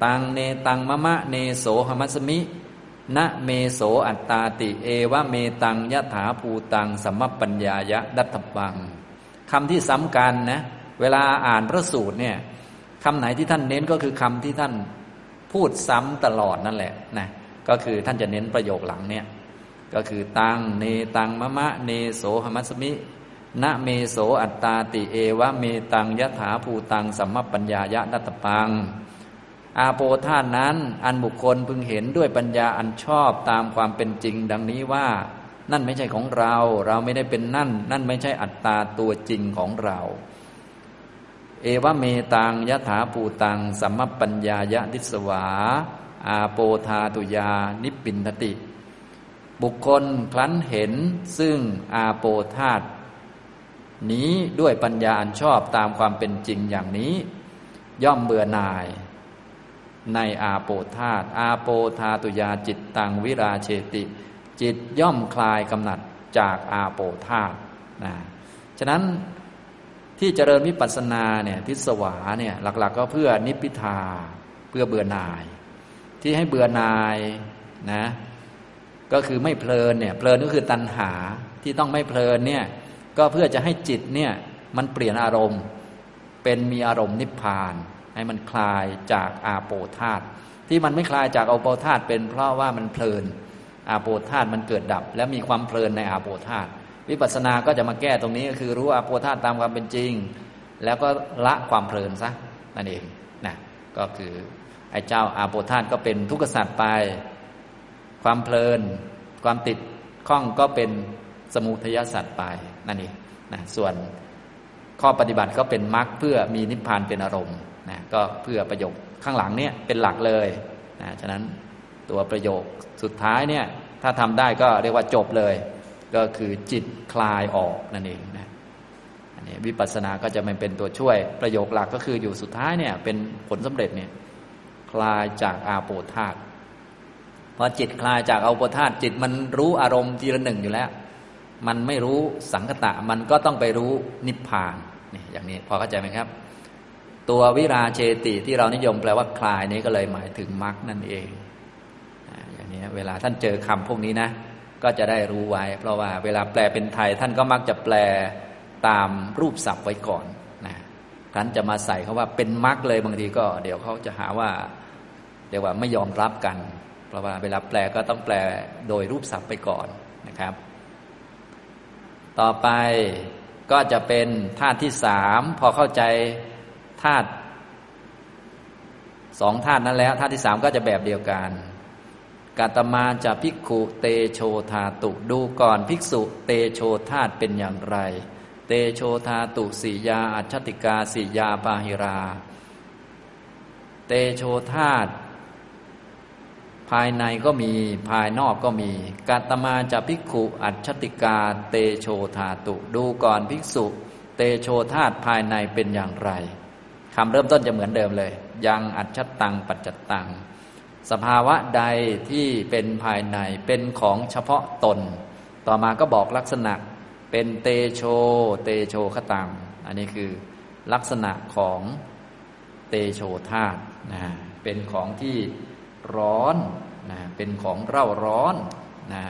ตังเนตังมะมะเนโสหมัสมินะเมโสอัตตาติเอวะเมตังยะถาภูตังสัมมปัญญายะดัตถบังคำที่สำคัญนะเวลาอ่านพระสูตรเนี่ยคำไหนที่ท่านเน้นก็คือคำที่ท่านพูดซ้ำตลอดนั่นแหละนะก็คือท่านจะเน้นประโยคหลังเนี่ยก็คือตังเนตังมะมะเนโสหมัสมิ นะเมโสอัตตาติเอวะเมตังยะถาภูตังสัมมปัญญายะนัตปัง อาโปธาตุนั้นอันบุคคลพึงเห็นด้วยปัญญาอันชอบตามความเป็นจริง ดังนี้ว่า นั่นไม่ใช่ของเรา เราไม่ได้เป็นนั่น นั่นไม่ใช่อัตตาตัวจริงของเรา เอวเมตังยะถาปูตังสัมมปัญญายะทิสวา อาโปธาตุยานิปินทติ บุคคลคลั้นเห็นซึ่งอาโปธาต นี้ด้วยปัญญาอันชอบตามความเป็นจริงอย่างนี้ ย่อมเบื่อหน่าย ในอาโปธาตอาโปธาตุยาจิตตังวิราเชติ จิตย่อมคลายกำหนัดจากอาโปธาตนะฉะนั้นที่เจริญวิปัสสนาเนี่ยทิศวาเนี่ยหลักๆก็เพื่อนิพพิทาเพื่อเบื่อหน่าย ที่ให้เบื่อหน่ายนะก็คือไม่เพลินเนี่ยเพลินก็คือตัณหาที่ต้องไม่เพลินเนี่ย ก็เพื่อจะให้จิตเนี่ยมันเปลี่ยนอารมณ์ เป็นมีอารมณ์นิพพาน ให้มันคลายจากอาโปธาตที่มันไม่คลายจากอาโปธาตเป็นเพราะว่ามันเพลินอาโปธาตมันเกิดดับ และมีความเพลินในอาโปธาตวิปัสสนาก็จะมาแก้ตรงนี้ก็คือรู้อาโปธาตตามความเป็นจริง แล้วก็ละความเพลินซะนั่นเองนะก็คือไอ้เจ้าอาโปธาตก็เป็นทุกขสัตว์ไปความเพลิน ความติดข้องก็เป็นสมุทยสัตว์ไป นั่นเองนะส่วนข้อปฏิบัติก็เป็นมรรคเพื่อมีนิพพานเป็นอารมณ์นะก็เพื่อประโยคข้างหลังเนี่ยเป็นหลักเลยนะฉะนั้นตัวประโยคสุดท้ายเนี่ยถ้าทำได้ก็เรียกว่าจบเลย ก็คือจิตคลายออกนั่นเองนะอันนี้วิปัสสนาก็จะมันเป็นตัวช่วยประโยคหลักก็คืออยู่สุดท้ายเนี่ยเป็นผลสำเร็จเนี่ยคลายจากอาโปธาตพอจิตคลายจากอาโปธาตจิตมันรู้อารมณ์ทีละหนึ่งอยู่แล้ว มันไม่รู้สังคตะมันก็ต้องไปรู้นิพพานนี่อย่างนี้พอเข้าใจไหมครับ ตัววิราเชติที่เรานิยมแปลว่าคลายนี้ก็เลยหมายถึงมรรคนั่นเองอย่างนี้เวลาท่านเจอคำพวกนี้นะ ก็จะได้รู้ไว้ เพราะว่าเวลาแปลเป็นไทยท่านก็มักจะแปลตามรูปศัพท์ไว้ก่อนนะท่านจะมาใส่เขาว่าเป็นมรรคเลยบางทีก็ เดี๋ยวเขาจะหาว่าเรียกว่าไม่ยอมรับกัน เพราะว่าเวลาแปลก็ต้องแปลโดยรูปศัพท์ไปก่อนนะครับ ต่อไปก็จะเป็นธาตุที่สามพอเข้าใจธาตุสองธาตุนั้นแล้วธาตุที่สามก็จะแบบเดียวกันกาตมาจะภิกขุเตโชธาตุดูก่อนภิกษุเตโชธาตุเป็นอย่างไร เตโชธาตุสียาอัจฉติกาสียาปาหิรา เตโชธาตุ ภายในก็มีภายนอกก็มี กาตมาจะภิกขุอัจฉติกาเตโชธาตุ ดูก่อนภิกษุ เตโชธาตภายในเป็นอย่างไรคำเริ่มต้นจะเหมือนเดิมเลย ยังอัจฉตังปัจจตัง สภาวะใดที่เป็นภายในเป็นของเฉพาะตน ต่อมาก็บอกลักษณะเป็นเตโช เตโชขตัง อันนี้คือลักษณะของเตโชธาตนะเป็นของที่ ร้อนนะเป็นของเร่าร้อนนะ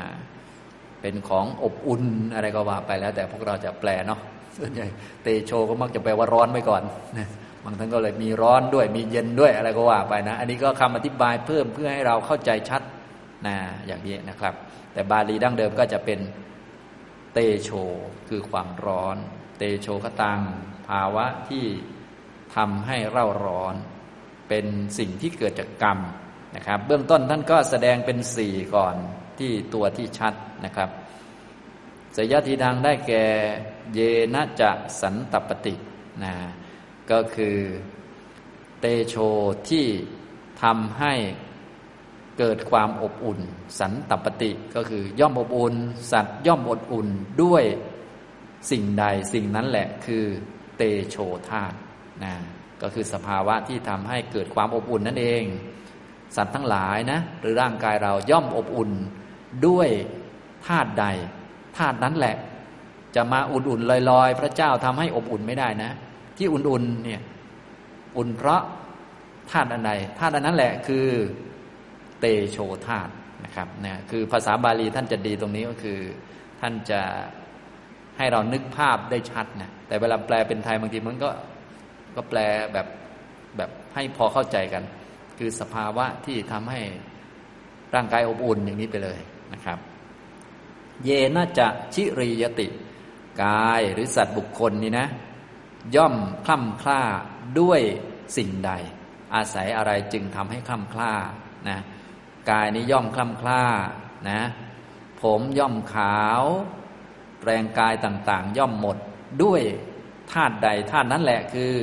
เป็นของอบอุ่นอะไรก็ว่าไปแล้ว แต่พวกเราจะแปลเนาะส่วนใหญ่เตโชก็มักจะแปลว่าร้อนไว้ก่อนนะบางท่านก็เลยมีร้อนด้วยมีเย็นด้วยอะไรก็ว่าไปนะ อันนี้ก็คำอธิบายเพิ่มเพื่อให้เราเข้าใจชัดนะอย่างนี้นะครับ แต่บาลีดั้งเดิมก็จะเป็นเตโชคือความร้อน เตโชกตัง ภาวะที่ทำให้เร่าร้อน เป็นสิ่งที่เกิดจากกรรม นะครับ เบื้องต้นท่านก็แสดงเป็นสี่ก่อนที่ตัวที่ชัดนะครับสยทีทางได้แก่เยนะจะสันตปฏินะก็คือเตโชที่ทำให้เกิดความอบอุ่น สันตปฏิก็คือย่อมอบอุ่น สัตว์ย่อมอดอุ่นด้วยสิ่งใดสิ่งนั้นแหละคือเตโชธาตุนะก็คือสภาวะที่ทำให้เกิดความอบอุ่นนั่นเอง สัตว์ทั้งหลายนะ หรือร่างกายเราย่อมอบอุ่นด้วยธาตุใดธาตุนั้นแหละ จะมาอุ่นๆลอยๆ พระเจ้าทำให้อบอุ่นไม่ได้นะ ที่อุ่นๆเนี่ยอุ่นเพราะธาตุอันใดธาตุอันนั้นแหละคือเตโชธาตุนะครับเนี่ยคือภาษาบาลีท่านจะดีตรงนี้ก็คือ ท่านจะให้เรานึกภาพได้ชัดนะแต่เวลาแปลเป็นไทยบางทีมันก็ก็แปลแบบแบบให้พอเข้าใจกัน คือสภาวะที่ทำให้ร่างกายอบอุ่นอย่างนี้ไปเลยนะครับ เยน่าจะชิริยติ กายหรือสัตว์บุคคลนี่นะ ย่อมคล่ำคล้าด้วยสิ่งใด อาศัยอะไรจึงทำให้คล่ำคล้านะกายนี้ย่อมคล่ำคล้านะผมย่อมขาว แรงกายต่างๆ ย่อมหมดด้วยธาตุใดธาตุนั้นแหละคือ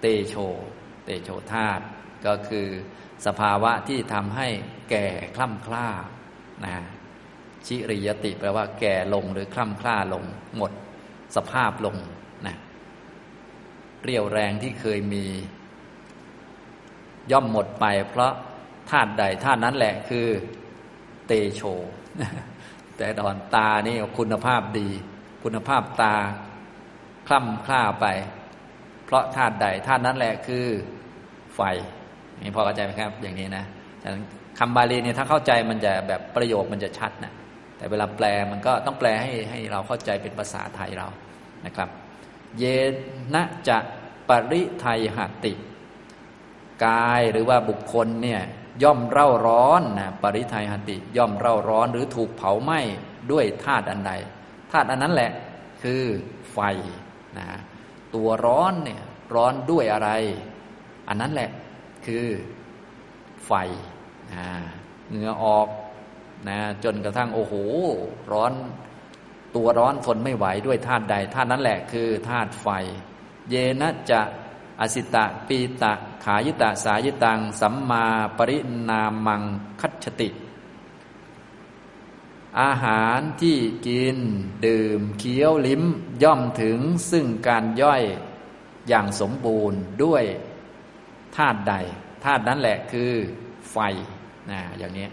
เตโช เตโชธาตุ ก็คือสภาวะที่ทำให้แก่คล่ำคล้านะชิริยติแปลว่าแก่ลงหรือคล่ำคล้าลง หมดสภาพลงนะเรียวแรงที่เคยมี ย่อมหมดไป เพราะธาตุใดธาตุนั้นแหละคือเตโช แต่ดอนตานี่คุณภาพดี คุณภาพตาคล่ำคล้าไป เพราะธาตุใดธาตุนั้นแหละคือไฟ นี่พอเข้าใจไหมครับ อย่างนี้นะคำบาลีเนี่ยถ้าเข้าใจมันจะแบบประโยคมันจะชัดนะแต่เวลาแปลมันก็ต้องแปลให้ให้เราเข้าใจเป็นภาษาไทยเรานะครับ เยนะจะปริไทยหติ กายหรือว่าบุคคลเนี่ยย่อมเร่าร้อนนะปริไทยหติ ย่อมเร่าร้อนหรือถูกเผาไหม้ด้วยธาตุอันใดธาตุอันนั้นแหละคือไฟนะตัวร้อนเนี่ยร้อนด้วยอะไร อันนั้นแหละ คือไฟเหงื่อออกนะจนกระทั่งโอ้โหร้อนตัวร้อนทนไม่ไหวด้วยธาตุใดธาตุนั้นแหละคือธาตุไฟ เยนะจะอสิตะปีตะ ขายิตะสายิตัง สัมมาปรินามังคัจติ อาหารที่กิน ดื่มเคี้ยวลิ้มย่อมถึงซึ่งการย่อยอย่างสมบูรณ์ด้วย ธาตุใดธาตุนั้นแหละคือไฟนะอย่างนี้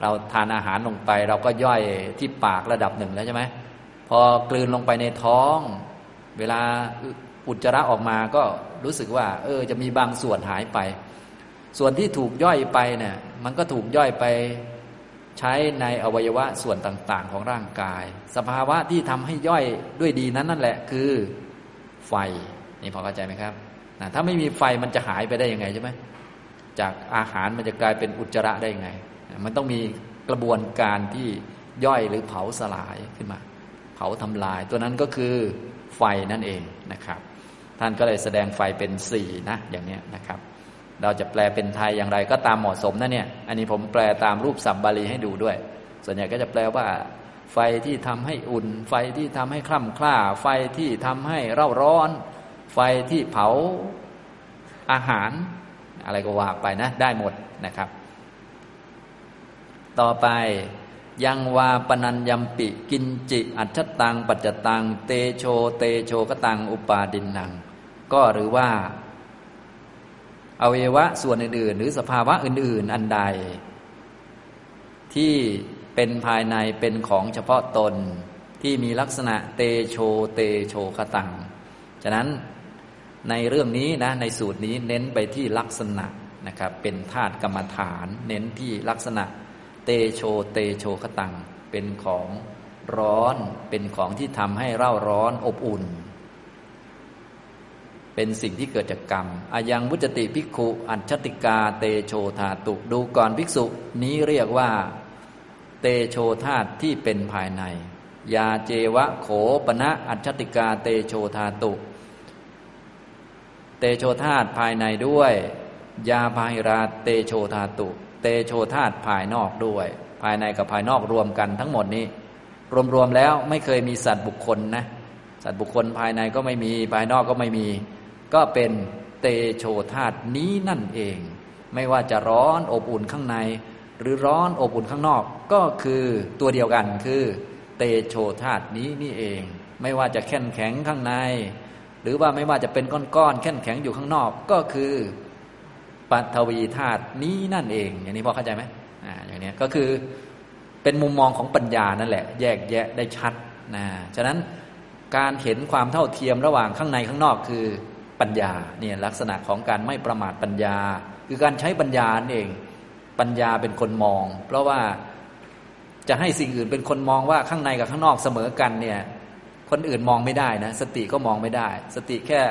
เราทานอาหารลงไป เราก็ย่อยที่ปากระดับหนึ่งแล้วใช่ไหมพอกลืนลงไปในท้อง เวลาอุจจาระออกมาก็รู้สึกว่า เออ จะมีบางส่วนหายไป ส่วนที่ถูกย่อยไปเนี่ย มันก็ถูกย่อยไปใช้ในอวัยวะส่วนต่าง ๆ ของร่างกาย สภาวะที่ทำให้ย่อยด้วยดีนั้นนั่นแหละคือไฟ นี่พอเข้าใจไหมครับ นะถ้าไม่มีไฟมันจะหายไปได้ยังไงใช่ไหมจากอาหารมันจะกลายเป็นอุจจาระได้ยังไง มันต้องมีกระบวนการที่ย่อยหรือเผาสลายขึ้นมา เผาทำลาย ตัวนั้นก็คือไฟนั่นเองนะครับ ท่านก็เลยแสดงไฟเป็นสี่นะอย่างนี้นะครับ เราจะแปลเป็นไทยอย่างไรก็ตามเหมาะสมนะเนี่ย อันนี้ผมแปลตามรูปสับบาลีให้ดูด้วย ส่วนใหญ่ก็จะแปลว่า ไฟที่ทำให้อุ่น ไฟที่ทำให้คล่ำคล้า ไฟที่ทำให้เร่าร้อน ไฟที่เผาอาหารอะไรก็ว่าไปนะ ได้หมดนะครับ ต่อไปยังวาปนัญยมปิกินจิอัจฉตัง ปัจจตัง เตโช เตโชกตัง อุปาดินนัง ก็หรือว่าอวัยวะส่วนอื่นๆ หรือสภาวะอื่น ๆ อันใด ที่เป็นภายในเป็นของเฉพาะตนที่มีลักษณะเตโช เตโชคตัง ฉะนั้น ในเรื่องนี้นะในสูตรนี้เน้นไปที่ลักษณะนะครับเป็นธาตุกรรมฐาน เน้นที่ลักษณะเตโชเตโชคตัง เป็นของร้อนเป็นของที่ทำให้เร่าร้อนอบอุ่น เป็นสิ่งที่เกิดจากกรรมอายังวุจติภิกขุอัจฉติกา เตโชธาตุดูก่อนภิกษุนี้เรียกว่า เตโชธาตุที่เป็นภายใน ยาเจวะโขปณะอัจฉติกาเตโชธาตุ เตโชธาตุภายในด้วย ยาภายราเตโชธาตุ เตโชธาตุภายนอกด้วย ภายในกับภายนอกรวมกันทั้งหมดนี้ รวมๆแล้วไม่เคยมีสัตว์บุคคลนะ สัตว์บุคคลภายในก็ไม่มีภายนอกก็ไม่มี ก็เป็นเตโชธาตุนี้นั่นเอง ไม่ว่าจะร้อนอบอุ่นข้างใน หรือร้อนอบอุ่นข้างนอกก็คือตัวเดียวกันคือ เตโชธาตุนี้นี่เอง ไม่ว่าจะแข็งแข็งข้างใน หรือว่าไม่ว่าจะเป็นก้อนๆแข็งแข็งอยู่ข้างนอกก็คือปัทวีธาตุนี้นั่นเอง อย่างนี้พอเข้าใจไหมอ่าอย่างนี้ก็คือเป็นมุมมองของปัญญานั่นแหละ แยกแยะได้ชัดนะฉะนั้นการเห็นความเท่าเทียมระหว่างข้างในข้างนอกคือปัญญาเนี่ยลักษณะของการไม่ประมาทปัญญา คือการใช้ปัญญาเองปัญญาเป็นคนมอง เพราะว่าจะให้สิ่งอื่นเป็นคนมองว่าข้างในกับข้างนอกเสมอกันเนี่ย คนอื่นมองไม่ได้นะ สติก็มองไม่ได้ สติแค่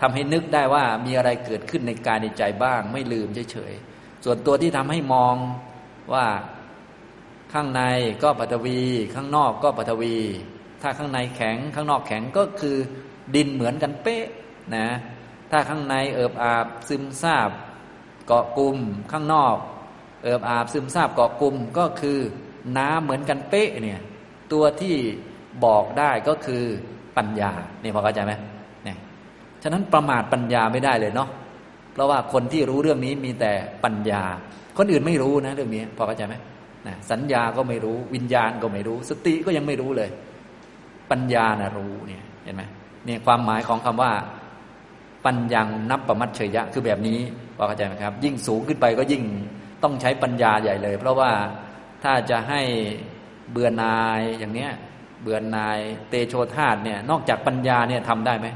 ทำให้นึกได้ว่ามีอะไรเกิดขึ้นในกายในใจบ้าง ไม่ลืมเฉยๆส่วนตัวที่ทำให้มองว่าข้างในก็ปัทวี ข้างนอกก็ปัทวี ถ้าข้างในแข็งข้างนอกแข็งก็คือดินเหมือนกันเป๊ะนะถ้าข้างในเอิบอาบซึมซาบเกาะกลุ่มข้างนอก เอิบอาบซึมซาบเกาะกลุ่มก็คือน้ำเหมือนกันเป๊ะเนี่ยตัวที่ บอกได้ก็คือปัญญาเนี่ยพอเข้าใจไหมเนี่ยฉะนั้นประมาทปัญญาไม่ได้เลยเนาะเพราะว่าคนที่รู้เรื่องนี้มีแต่ปัญญา คนอื่นไม่รู้นะเรื่องนี้พอเข้าใจไหมนะสัญญาก็ไม่รู้ วิญญาณก็ไม่รู้ สติก็ยังไม่รู้เลย ปัญญานะรู้เนี่ยเห็นไหมเนี่ยความหมายของคำว่า ปัญญังนับประมัตเฉยะ คือแบบนี้พอเข้าใจไหมครับ ยิ่งสูงขึ้นไปก็ยิ่งต้องใช้ปัญญาใหญ่เลย เพราะว่าถ้าจะให้เบื่อนายอย่างเนี้ย เบื่อนายเตโชธาตเนี่ยนอกจากปัญญาเนี่ยทำได้ไหม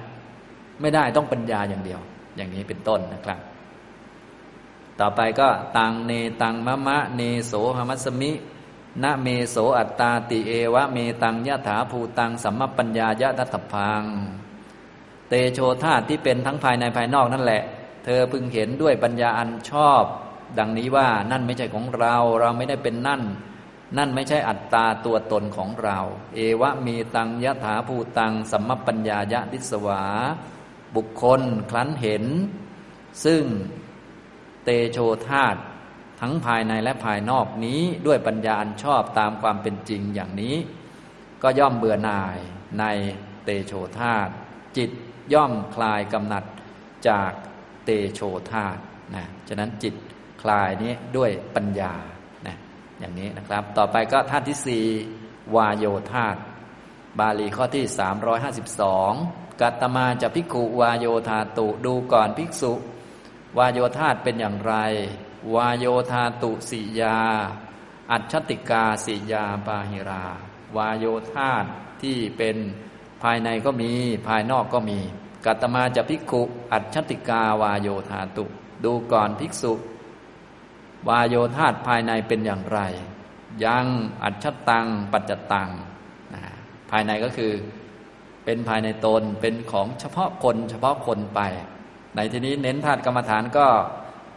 ไม่ได้ต้องปัญญาอย่างเดียว อย่างนี้เป็นต้นนะครับ ต่อไปก็ตังเนตังมะมะเนโสหมัสมินะเมโสอัตตาติเอวะเมตังยะถาภูตังสัมมปัญญายะทัตถพัง เตโชธาตที่เป็นทั้งภายในภายนอกนั่นแหละ เธอพึงเห็นด้วยปัญญาอันชอบ ดังนี้ว่านั่นไม่ใช่ของเรา เราไม่ได้เป็นนั่น นั่นไม่ใช่อัตตาตัวตนของเรา เอวะมีตังยะถาภูตัง สัมมปัญญายะดิสวา บุคคลคลั้นเห็น ซึ่งเตโชธาตทั้งภายในและภายนอกนี้ด้วยปัญญาอันชอบตามความเป็นจริงอย่างนี้ ก็ย่อมเบื่อหน่ายในเตโชธาตจิตย่อมคลายกำหนัดจากเตโชธาตนะฉะนั้นจิตคลายนี้ด้วยปัญญา อย่างนี้นะครับ ต่อไปก็ธาตุที่สี่วายโยธาตบาลีข้อที่ 352 กัตมาจะพิกขุวายโยธาตุดูก่อนภิกษุ วายโยธาตเป็นอย่างไร วายโยธาตุสิยา อัจฉติกาสิยาปาหิรา วายโยธาตที่เป็นภายในก็มีภายนอกก็มี กัตมาจะภิกขุ อัจฉติกาวาโยธาตุดูก่อนภิกษุ วายโยธาตภายในเป็นอย่างไร ยังอัจฉตัง ปัจจตังภายในก็คือเป็นภายในตนเป็นของเฉพาะคนเฉพาะคนไป ในที่นี้เน้นธาตุกรรมฐานก็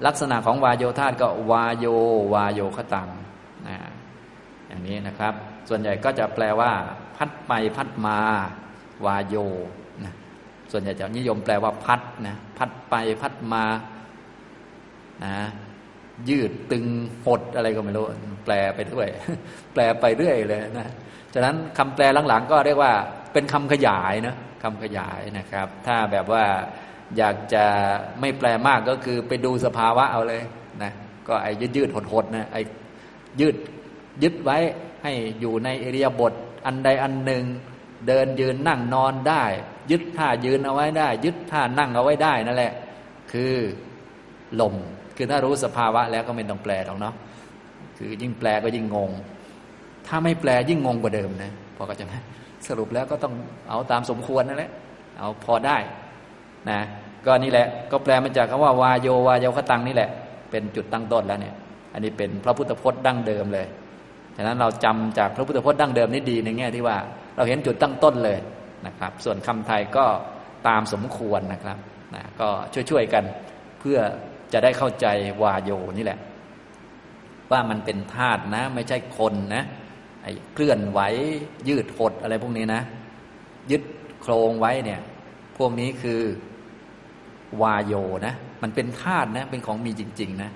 ลักษณะของวายโยธาตก็วายโยวายโยขตังนะอย่างนี้นะครับ ส่วนใหญ่ก็จะแปลว่า พัดไปพัดมาวาโยนะส่วนใหญ่จะนิยมแปลว่าพัดนะพัดไปพัดมานะ ยืดตึงหดอะไรก็ไม่รู้ แปลไปด้วย แปลไปเรื่อยเลยนะฉะนั้นคำแปลหลังๆ ก็เรียกว่าเป็นคำขยายนะคำขยายนะครับ ถ้าแบบว่าอยากจะไม่แปลมากก็คือไปดูสภาวะเอาเลยนะก็ไอ้ยืดยืดหดหดนะไอ้ยืดยึดไว้ให้อยู่ในเอริยบทอันใดอันหนึ่ง เดินยืนนั่งนอนได้ ยึดท่ายืนเอาไว้ได้ ยึดท่านั่งเอาไว้ได้นั่นแหละ คือลม คือถ้ารู้สภาวะแล้วก็ไม่ต้องแปลหรอกเนาะคือยิ่งแปลก็ยิ่งงง ถ้าไม่แปลยิ่งงงกว่าเดิมนะพอก็จะไหมสรุปแล้วก็ต้องเอาตามสมควรนั่นแหละเอาพอได้นะก็นี่แหละ ก็แปลมาจากคำว่าวาโยวาโยคตังนี่แหละ เป็นจุดตั้งต้นแล้วเนี่ย อันนี้เป็นพระพุทธพจน์ดั้งเดิมเลยฉะนั้นเราจำจากพระพุทธพจน์ดั้งเดิมนี่ดีในแง่ที่ว่า เราเห็นจุดตั้งต้นเลยนะครับ ส่วนคำไทยก็ตามสมควรนะครับนะก็ช่วยๆกันเพื่อ จะได้เข้าใจวาโยนี่แหละ ว่ามันเป็นธาตุนะ ไม่ใช่คนนะไอ้เคลื่อนไหวยืดหดอะไรพวกนี้นะ ยึดโครงไว้เนี่ย พวกนี้คือวาโยนะ มันเป็นธาตุนะ เป็นของมีจริง ๆ นะ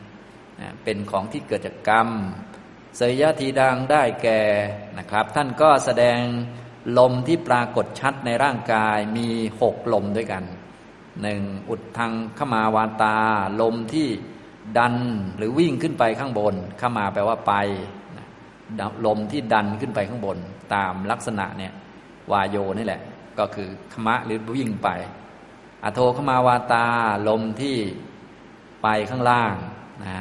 เป็นของที่เกิดจากกรรมเสยยะทีดังได้แก่นะครับ ท่านก็แสดงลมที่ปรากฏชัดในร่างกายมีหกลมด้วยกัน หนึ่งอุดทางขมาวาตา ลมที่ดันหรือวิ่งขึ้นไปข้างบนขมาแปลว่าไปลมที่ดันขึ้นไปข้างบน ตามลักษณะเนี่ยวาโยนี่แหละ ก็คือขมะหรือวิ่งไป อโทขมาวาตา ลมที่ไปข้างล่างนะ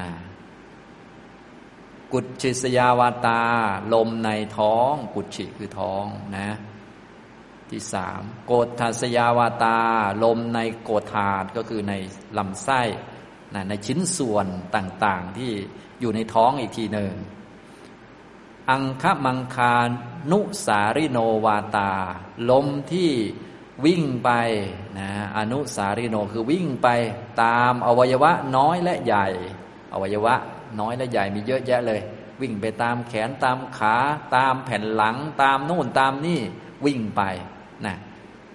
กุชิสยาวาตา ลมในท้อง กุชิคือท้องนะ ที่สามโกฏาสยาวาตา ลมในโกธาดก็คือในลำไส้นะในชิ้นส่วนต่างๆที่อยู่ในท้องอีกทีหนึ่ง อังคมังคานุสาริโนวาตา ลมที่วิ่งไปนะอนุสาริโนคือวิ่งไปตามอวัยวะน้อยและใหญ่ อวัยวะน้อยและใหญ่มีเยอะแยะเลย วิ่งไปตามแขนตามขาตามแผ่นหลังตามนู่นตามนี่วิ่งไป นะ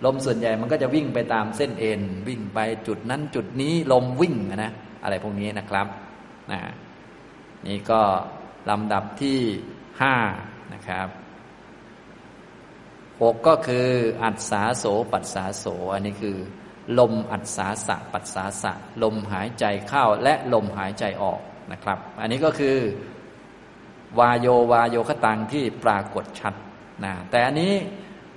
ลมส่วนใหญ่มันก็จะวิ่งไปตามเส้นเอ็นวิ่งไปจุดนั้นจุดนี้ลมวิ่งนะอะไรพวกนี้นะครับนะนี่ก็ลำดับที่ห้านะครับหกก็คืออัศสาโสปัสสาโส อันนี้คือ ลมอัศสาสะปัสสาสะ ลมหายใจเข้าและลมหายใจออกนะครับ อันนี้ก็คือ วาโยวาโยคตังที่ปรากฏชัดนะแต่อันนี้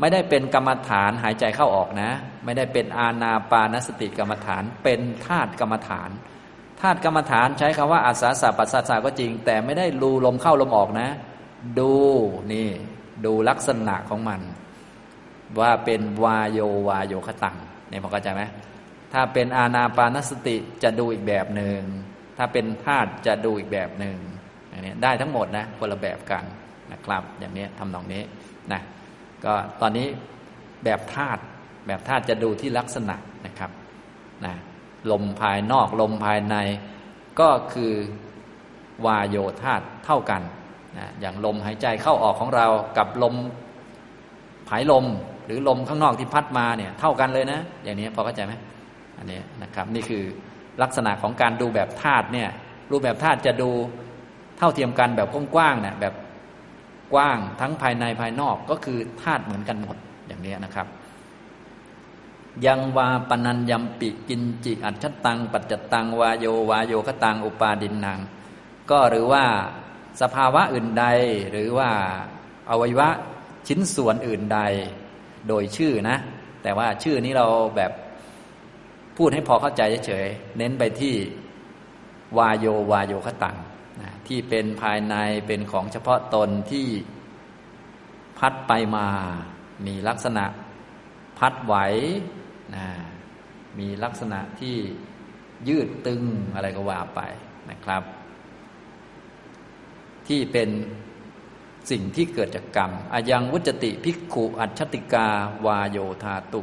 ไม่ได้เป็นกรรมฐานหายใจเข้าออกนะ ไม่ได้เป็นอาณาปานสติกรรมฐาน เป็นธาตุกรรมฐานธาตุกรรมฐานใช้คำว่าอาสาสะปัสสาสะก็จริง แต่ไม่ได้รูลมเข้าลมออกนะ ดูนี่ดูลักษณะของมัน ว่าเป็นวายโยวายโยคตังเนี่ยพอเข้าใจไหมถ้าเป็นอาณาปานสติจะดูอีกแบบหนึ่งถ้าเป็นธาตุจะดูอีกแบบหนึ่งอันนี้ได้ทั้งหมดนะคนละแบบกันนะครับ อย่างนี้ทำนองนี้นะ ก็ตอนนี้แบบธาตุแบบธาตุจะดูที่ลักษณะนะครับนะลมภายนอกลมภายในก็คือวายโยธาตุเท่ากันนะอย่างลมหายใจเข้าออกของเรากับลมผายลมหรือลมข้างนอกที่พัดมาเนี่ยเท่ากันเลยนะ อย่างนี้พอเข้าใจไหมอันนี้นะครับ นี่คือลักษณะของการดูแบบธาตุเนี่ยรูปแบบธาตุจะดูเท่าเทียมกันแบบกว้างๆเนี่ยแบบ กว้างทั้งภายในภายนอกก็คือธาตุเหมือนกันหมดอย่างนี้นะครับ ยังวาปนัญยมปิกินจิอัจฉตัง ปัจจตัง วาโยวาโยคตัง อุปาดินนางก็หรือว่าสภาวะอื่นใดหรือว่าอวัยวะชิ้นส่วนอื่นใด โดยชื่อนะ แต่ว่าชื่อนี้เราแบบพูดให้พอเข้าใจเฉยๆเน้นไปที่วาโยวาโยคตัง ที่เป็นภายในเป็นของเฉพาะตนที่พัดไปมา มีลักษณะพัดไหวนะมีลักษณะที่ยืดตึงอะไรก็ว่าไปนะครับ ที่เป็นสิ่งที่เกิดจากกรรมอายังวุจติภิกขุอัจฉติกา วาโยธาตุ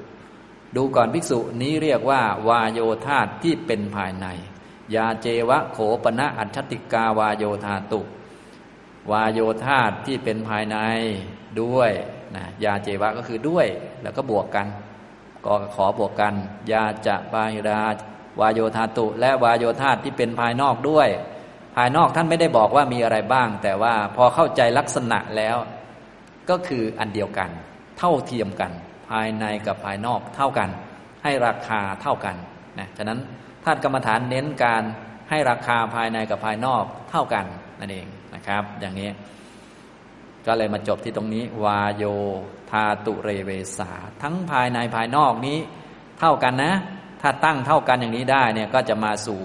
ดูก่อนภิกษุนี้เรียกว่า วาโยธาที่เป็นภายใน ยาเจวะโขปณะอัจฉติกาวาโยธาตุวาโยธาที่เป็นภายในด้วยนะยาเจวะก็คือด้วย แล้วก็บวกกันก็ขอบวกกัน ยาจะบาหิราวาโยธาตุ และวาโยธาที่เป็นภายนอกด้วย ภายนอกท่านไม่ได้บอกว่ามีอะไรบ้าง แต่ว่าพอเข้าใจลักษณะแล้ว ก็คืออันเดียวกัน เท่าเทียมกัน ภายในกับภายนอกเท่ากัน ให้ราคาเท่ากันนะฉะนั้น ธาตุกรรมฐานเน้นการให้ราคาภายในกับภายนอกเท่ากันนั่นเองนะครับ อย่างนี้ ก็เลยมาจบที่ตรงนี้ วาโยธาตุเรเวสา ทั้งภายในภายนอกนี้เท่ากันนะ ถ้าตั้งเท่ากันอย่างนี้ได้เนี่ยก็จะมาสู่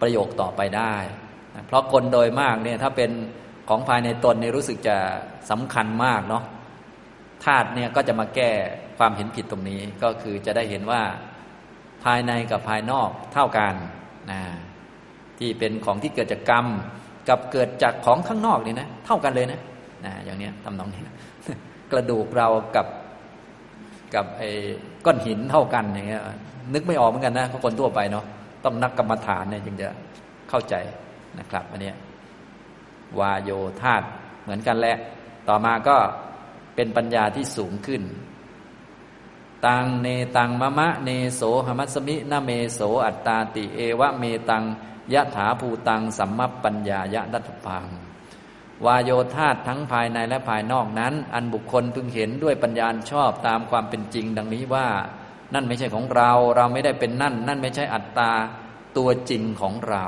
ประโยคต่อไปได้ เพราะคนโดยมากเนี่ยถ้าเป็นของภายในตนเนี่ยรู้สึกจะสำคัญมากเนาะธาตุเนี่ยก็จะมาแก้ความเห็นผิดตรงนี้ก็คือจะได้เห็นว่า ภายในกับภายนอกเท่ากันนะที่เป็นของที่เกิดจากกรรม กับเกิดจากของข้างนอกนี่นะ เท่ากันเลยนะนะอย่างนี้ทำนองนี้นะกระดูกเรากับกับไอ้ก้อนหินเท่ากันอย่างเงี้ยนึกไม่ออกเหมือนกันนะคนทั่วไปเนาะต้องนักกรรมฐานเนี่ยจึงจะเข้าใจนะครับอันนี้วาโยธาตเหมือนกันแหละ ต่อมาก็เป็นปัญญาที่สูงขึ้น ตังเนตังมะมะเนโสหมัสมินาเมโสอัตตาติเอวะเมตังยะถาภูตังสัมมัปปัญญายะดัตพัง วายโยธาตทั้งภายในและภายนอกนั้น อันบุคคลพึงเห็นด้วยปัญญาชอบตามความเป็นจริง ดังนี้ว่า นั่นไม่ใช่ของเราเราไม่ได้เป็นนั่น นั่นไม่ใช่อัตตาตัวจริงของเรา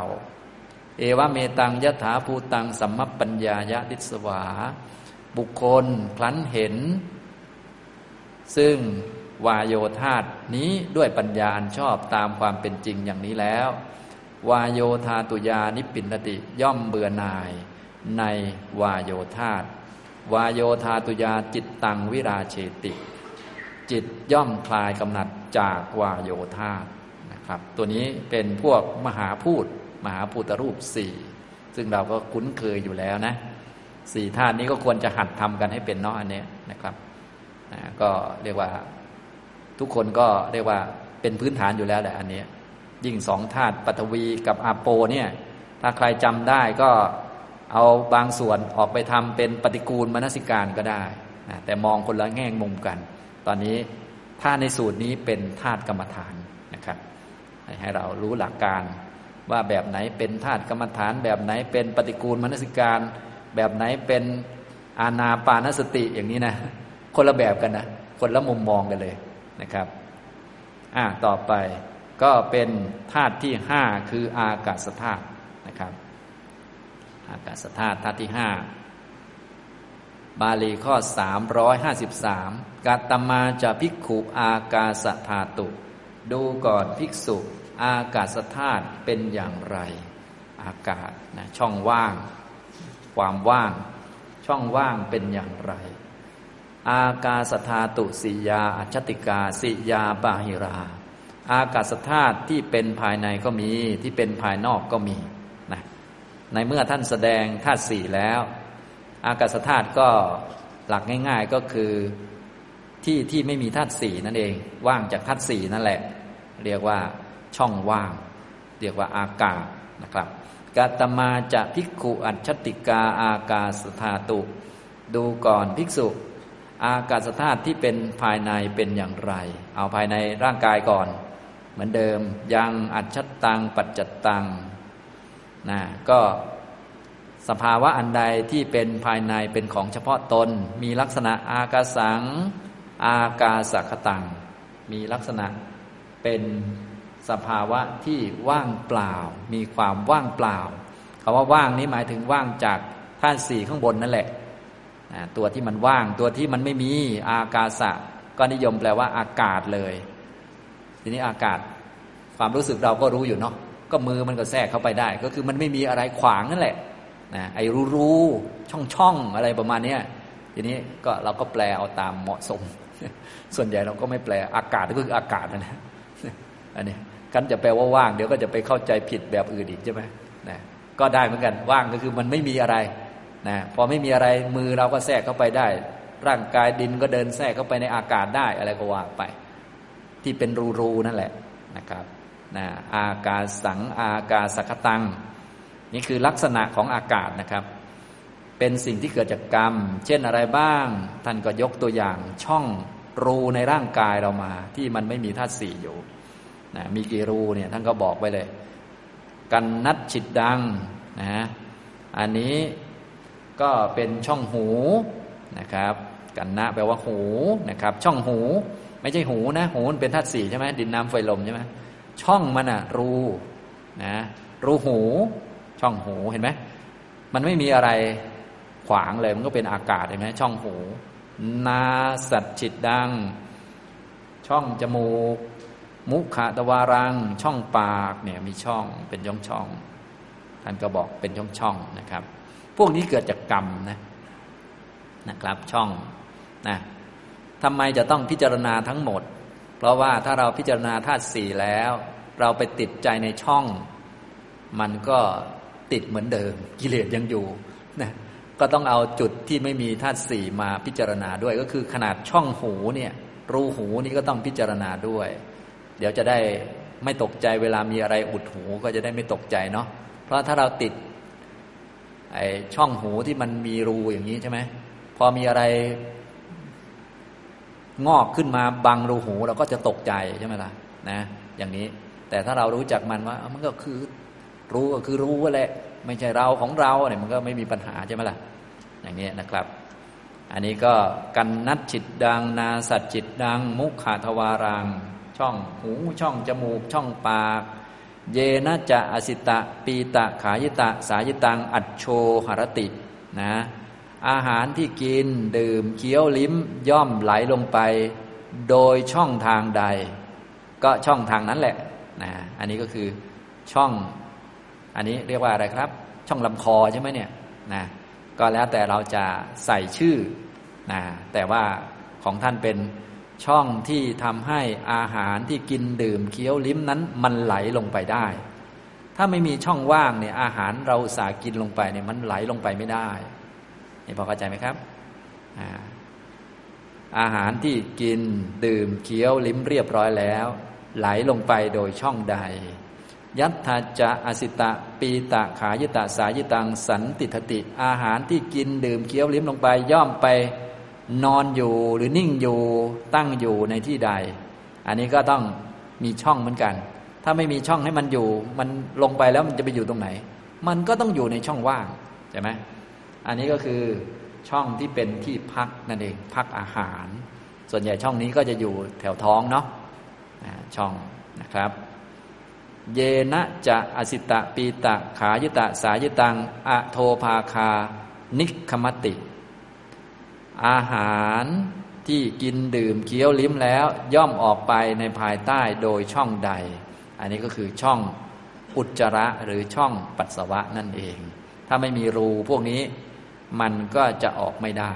เอวะเมตังยะถาภูตังสัมมัปปัญญายะดิสวา บุคคลคลั้นเห็น ซึ่ง วายโยธาตนี้ด้วยปัญญาอันชอบตามความเป็นจริงอย่างนี้แล้ว วายโยธาตุยานิปินติย่อมเบื่อหน่าย ในวายโยธาตวายโยธาตุยาจิตตังวิราเชติ จิตย่อมคลายกำหนัดจากวายโยธาตนะครับ ตัวนี้เป็นพวกมหาพูดมหาพูตรูปสี่ซึ่งเราก็คุ้นเคยอยู่แล้วนะสี่ธาตุนี้ก็ควรจะหัดทำกันให้เป็นเนาะอันนี้นะครับก็เรียกว่า ทุกคนก็เรียกว่าเป็นพื้นฐานอยู่แล้วแหละอันนี้ ยิ่งสองธาตุปฐวีกับอาโปเนี่ยถ้าใครจำได้ก็เอาบางส่วนออกไปทำเป็นปฏิกูลมนสิการก็ได้นะแต่มองคนละแง่มุมกัน ตอนนี้ถ้าในสูตรนี้เป็นธาตุกรรมฐานนะครับ ให้เรารู้หลักการว่าแบบไหนเป็นธาตุกรรมฐาน แบบไหนเป็นปฏิกูลมนสิการ แบบไหนเป็นอาณาปานสติอย่างนี้นะ คนละแบบกันนะ คนละมุมมองกันเลย นะครับอ่าต่อไปก็เป็นธาตุที่ห้าคืออากาศธาตุนะครับ อากาศธาตุธาตุที่ห้าบาลีข้อ 353กัตมาจะภิกขุอากาศธาตุ ดูก่อนภิกษุ อากาศธาตุเป็นอย่างไร อากาศนะช่องว่าง ความว่าง ช่องว่างเป็นอย่างไร อากาศธาตุสิยาอัจติกาสิยาบาหิรา อากาศธาตุที่เป็นภายในก็มีที่เป็นภายนอกก็มีนะในเมื่อท่านแสดงธาตุสี่แล้ว อากาศธาตุก็หลักง่าย ๆก็คือที่ที่ไม่มีธาตุสี่นั่นเอง ว่างจากธาตุสี่นั่นแหละ เรียกว่าช่องว่าง เรียกว่าอากาศนะครับกาตมาจะภิกขุอัจฉติกาอากาศธาตุดูก่อนภิกษุ อากาศธาตุที่เป็นภายในเป็นอย่างไร เอาภายในร่างกายก่อน เหมือนเดิมยังอัจฉตังปัจจตังนะก็สภาวะอันใดที่เป็นภายในเป็นของเฉพาะตน มีลักษณะอากาสัง อากาสักตัง มีลักษณะเป็นสภาวะที่ว่างเปล่า มีความว่างเปล่าคำว่าว่างนี้หมายถึงว่างจากท่านสี่ข้างบนนั่นแหละ ตัวที่มันว่าง ตัวที่มันไม่มีอากาสะก็นิยมแปลว่าอากาศเลย ทีนี้อากาศ ความรู้สึกเราก็รู้อยู่เนาะก็มือมันก็แทรกเข้าไปได้ ก็คือมันไม่มีอะไรขวางนั่นแหละนะไอ้รู้รู้ช่องช่องอะไรประมาณนี้ทีนี้ก็เราก็แปลเอาตามเหมาะสม ส่วนใหญ่เราก็ไม่แปลอากาศก็คืออากาศนะอันนี้กันจะแปลว่าว่างเดี๋ยวก็จะไปเข้าใจผิดแบบอื่นอีกใช่ไหมนะก็ได้เหมือนกันว่างก็คือมันไม่มีอะไร นะพอไม่มีอะไรมือเราก็แทรกเข้าไปได้ ร่างกายดินก็เดินแทรกเข้าไปในอากาศได้อะไรก็ว่าไป ที่เป็นรูๆนั่นแหละนะครับนะอากาศสังอากาศสักตัง นี่คือลักษณะของอากาศนะครับ เป็นสิ่งที่เกิดจากกรรม เช่นอะไรบ้าง ท่านก็ยกตัวอย่างช่องรูในร่างกายเรามา ที่มันไม่มีธาตุสี่อยู่นะมีกี่รูเนี่ยท่านก็บอกไปเลย กันนัดฉิดดังนะอันนี้ ก็เป็นช่องหูนะครับกันนะแปลว่าหูนะครับ ช่องหู ไม่ใช่หูนะ หูมันเป็นธาตุสี่ใช่ไหมดินน้ำไฟลมใช่ไหมช่องมันอะรูนะรูหู ช่องหูเห็นไหมมันไม่มีอะไรขวางเลยมันก็เป็นอากาศเห็นไหมช่องหู นาสัตจิตดัง ช่องจมูก มุขะตวารัง ช่องปากเนี่ยมีช่องเป็นช่องช่องท่านก็บอกเป็นช่องช่องนะครับ พวกนี้เกิดจากกรรมนะนะครับ ช่องนะทำไมจะต้องพิจารณาทั้งหมด เพราะว่าถ้าเราพิจารณาธาตุสี่แล้ว เราไปติดใจในช่อง มันก็ติดเหมือนเดิม กิเลสยังอยู่นะก็ต้องเอาจุดที่ไม่มีธาตุสี่มาพิจารณาด้วยก็คือขนาดช่องหูเนี่ย รูหูนี่ก็ต้องพิจารณาด้วย เดี๋ยวจะได้ไม่ตกใจเวลามีอะไรอุดหูก็จะได้ไม่ตกใจเนาะเพราะถ้าเราติด ไอช่องหูที่มันมีรูอย่างนี้ใช่ไหมพอมีอะไร งอกขึ้นมาบังรูหู เราก็จะตกใจใช่ไหมล่ะนะ อย่างนี้ แต่ถ้าเรารู้จักมันว่า มันก็คือ รู้ก็คือรู้ว่าแหละ ไม่ใช่เราของเราเนี่ยมันก็ไม่มีปัญหาใช่ไหมล่ะ อย่างนี้นะครับ อันนี้ก็กันนัดจิตดัง นาสัตจิตดัง มุขาทวารัง ช่องหูช่องจมูก ช่องปาก เยนะจะอสิตะ ปีตะ ขายตะ สายตัง อัจโชหรตินะอาหารที่กินดื่มเคี้ยวลิ้มย่อมไหลลงไป โดยช่องทางใด ก็ช่องทางนั้นแหละนะอันนี้ก็คือช่อง อันนี้เรียกว่าอะไรครับ ช่องลำคอใช่ไหมเนี่ยนะก็แล้วแต่เราจะใส่ชื่อนะแต่ว่าของท่านเป็น ช่องที่ทำให้อาหารที่กินดื่มเคี้ยวลิ้มนั้นมันไหลลงไปได้ ถ้าไม่มีช่องว่างเนี่ยอาหารเราสากินลงไปเนี่ยมันไหลลงไปไม่ได้นี่พอเข้าใจไหมครับอาอาหารที่กินดื่มเคี้ยวลิ้มเรียบร้อยแล้ว ไหลลงไปโดยช่องใด ยัตถาจะอสิตะปีตะขายตะสายตังสันติทติ อาหารที่กินดื่มเคี้ยวลิ้มลงไปย่อมไป นอนอยู่หรือนิ่งอยู่ตั้งอยู่ในที่ใด อันนี้ก็ต้องมีช่องเหมือนกัน ถ้าไม่มีช่องให้มันอยู่ มันลงไปแล้วมันจะไปอยู่ตรงไหน มันก็ต้องอยู่ในช่องว่างใช่ไหมอันนี้ก็คือช่องที่เป็นที่พักนั่นเองพักอาหาร ส่วนใหญ่ช่องนี้ก็จะอยู่แถวท้องเนาะช่องนะครับ เยนะจะอสิตะปีตะขายตะสายตังอะโทภาคา นิคมติ อาหารที่กินดื่มเคี้ยวลิ้มแล้วย่อมออกไปในภายใต้โดยช่องใด อันนี้ก็คือช่องอุจจาระหรือช่องปัสสาวะนั่นเอง ถ้าไม่มีรูพวกนี้มันก็จะออกไม่ได้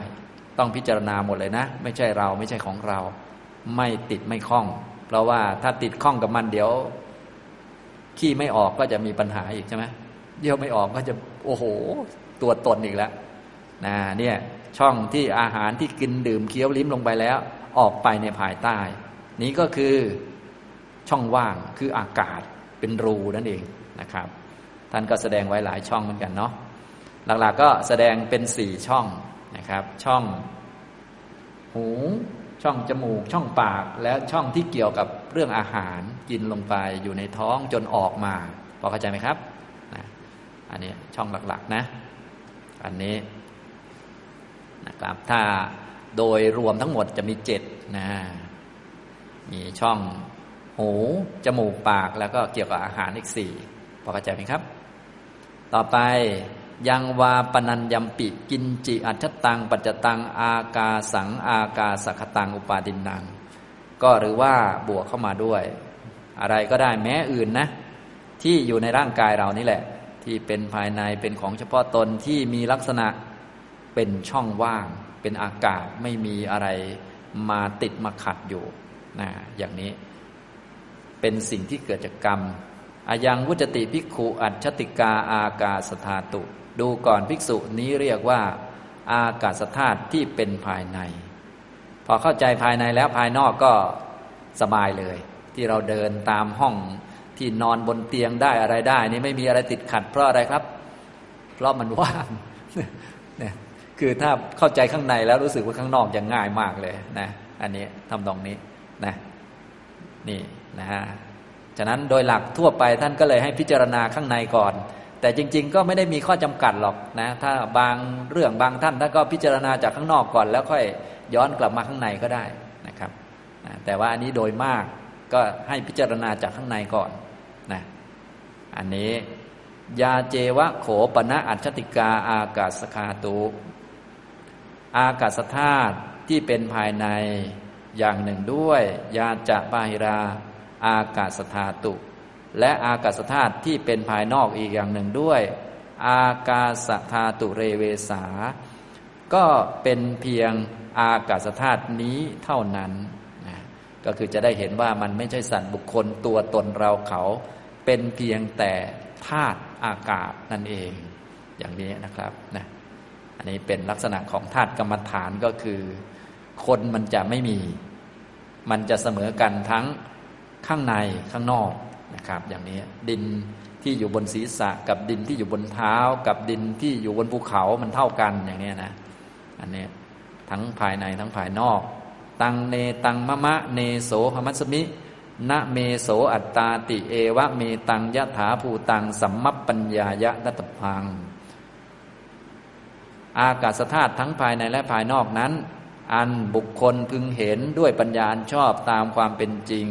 ต้องพิจารณาหมดเลยนะ ไม่ใช่เราไม่ใช่ของเรา ไม่ติดไม่คล้อง เพราะว่าถ้าติดคล้องกับมันเดี๋ยว ขี้ไม่ออกก็จะมีปัญหาอีกใช่ไหมเยี่ยวไม่ออกก็จะโอ้โห ตัวตนอีกแล้วนะเนี่ย ช่องที่อาหารที่กินดื่มเคี้ยวลิ้มลงไปแล้ว ออกไปในภายใต้ นี้ก็คือช่องว่างคืออากาศเป็นรูนั่นเองนะครับ ท่านก็แสดงไว้หลายช่องเหมือนกันเนาะหลักๆก็แสดงเป็นสี่ช่องนะครับ ช่องหู ช่องจมูก ช่องปาก และช่องที่เกี่ยวกับเรื่องอาหารกินลงไปอยู่ในท้องจนออกมาพอเข้าใจไหมครับนะอันนี้ช่องหลักๆนะ อันนี้ นะครับ ถ้าโดยรวมทั้งหมดจะมีเจ็ดนะมีช่องหูจมูกปากแล้วก็เกี่ยวกับอาหารอีกสี่พอเข้าใจไหมครับ ต่อไปยังวาปนัญยมปิกินจิอัจตัง ปัจจตัง อากาสัง อากาสักตัง อุปาดินนัง ก็หรือว่าบวกเข้ามาด้วย อะไรก็ได้แม้อื่นนะ ที่อยู่ในร่างกายเรานี่แหละ ที่เป็นภายในเป็นของเฉพาะตนที่มีลักษณะ เป็นช่องว่าง เป็นอากาศไม่มีอะไรมาติดมาขัดอยู่นะอย่างนี้ เป็นสิ่งที่เกิดจากกรรมอายังวุจติภิกขุอัจฉติกาอากาสธาตุ ดูก่อนภิกษุนี้เรียกว่า อากาศธาตุที่เป็นภายใน พอเข้าใจภายในแล้วภายนอกก็สบายเลย ที่เราเดินตามห้องที่นอนบนเตียงได้อะไรได้ นี่ไม่มีอะไรติดขัดเพราะอะไรครับ เพราะมันว่าง คือถ้าเข้าใจข้างในแล้วรู้สึกว่าข้างนอกจะง่ายมากเลยนะอันนี้ทำตรงนี้นะนี่นะฮะฉะนั้นโดยหลักทั่วไปท่านก็เลยให้พิจารณาข้างในก่อน แต่จริง ๆ ก็ไม่ได้มีข้อจำกัดหรอกนะ ถ้าบางเรื่องบางท่านท่านก็พิจารณาจากข้างนอกก่อน แล้วค่อยย้อนกลับมาข้างในก็ได้นะครับแต่ว่าอันนี้โดยมากก็ให้พิจารณาจากข้างในก่อนนะอันนี้ยาเจวะโขปณะอัจฉติกาอากาศคาตุ อากาศธาตุที่เป็นภายในอย่างหนึ่งด้วย ยาจะบาหิรา อากาศธาตุ และอากาศธาตุที่เป็นภายนอกอีกอย่างหนึ่งด้วย อากาศธาตุเรเวสา ก็เป็นเพียงอากาศธาตุนี้เท่านั้นนะก็คือจะได้เห็นว่ามันไม่ใช่สัตว์บุคคลตัวตนเราเขาเป็นเพียงแต่ธาตุอากาศนั่นเอง อย่างนี้นะครับนะ อันนี้เป็นลักษณะของธาตุกรรมฐานก็คือ คนมันจะไม่มี มันจะเสมอกันทั้งข้างในข้างนอกนะครับ อย่างนี้ดินที่อยู่บนศีรษะ กับดินที่อยู่บนเท้า กับดินที่อยู่บนภูเขามันเท่ากันอย่างนี้นะอันนี้ทั้งภายในทั้งภายนอก ตังเนตังมะมะเนโสหมัสมินะเมโสอัตตาติเอวะเมตังยะถาภูตังสัมมัปปัญญายะนัตพัง อากาศธาตุทั้งภายในและภายนอกนั้น อันบุคคลพึงเห็นด้วยปัญญาชอบตามความเป็นจริง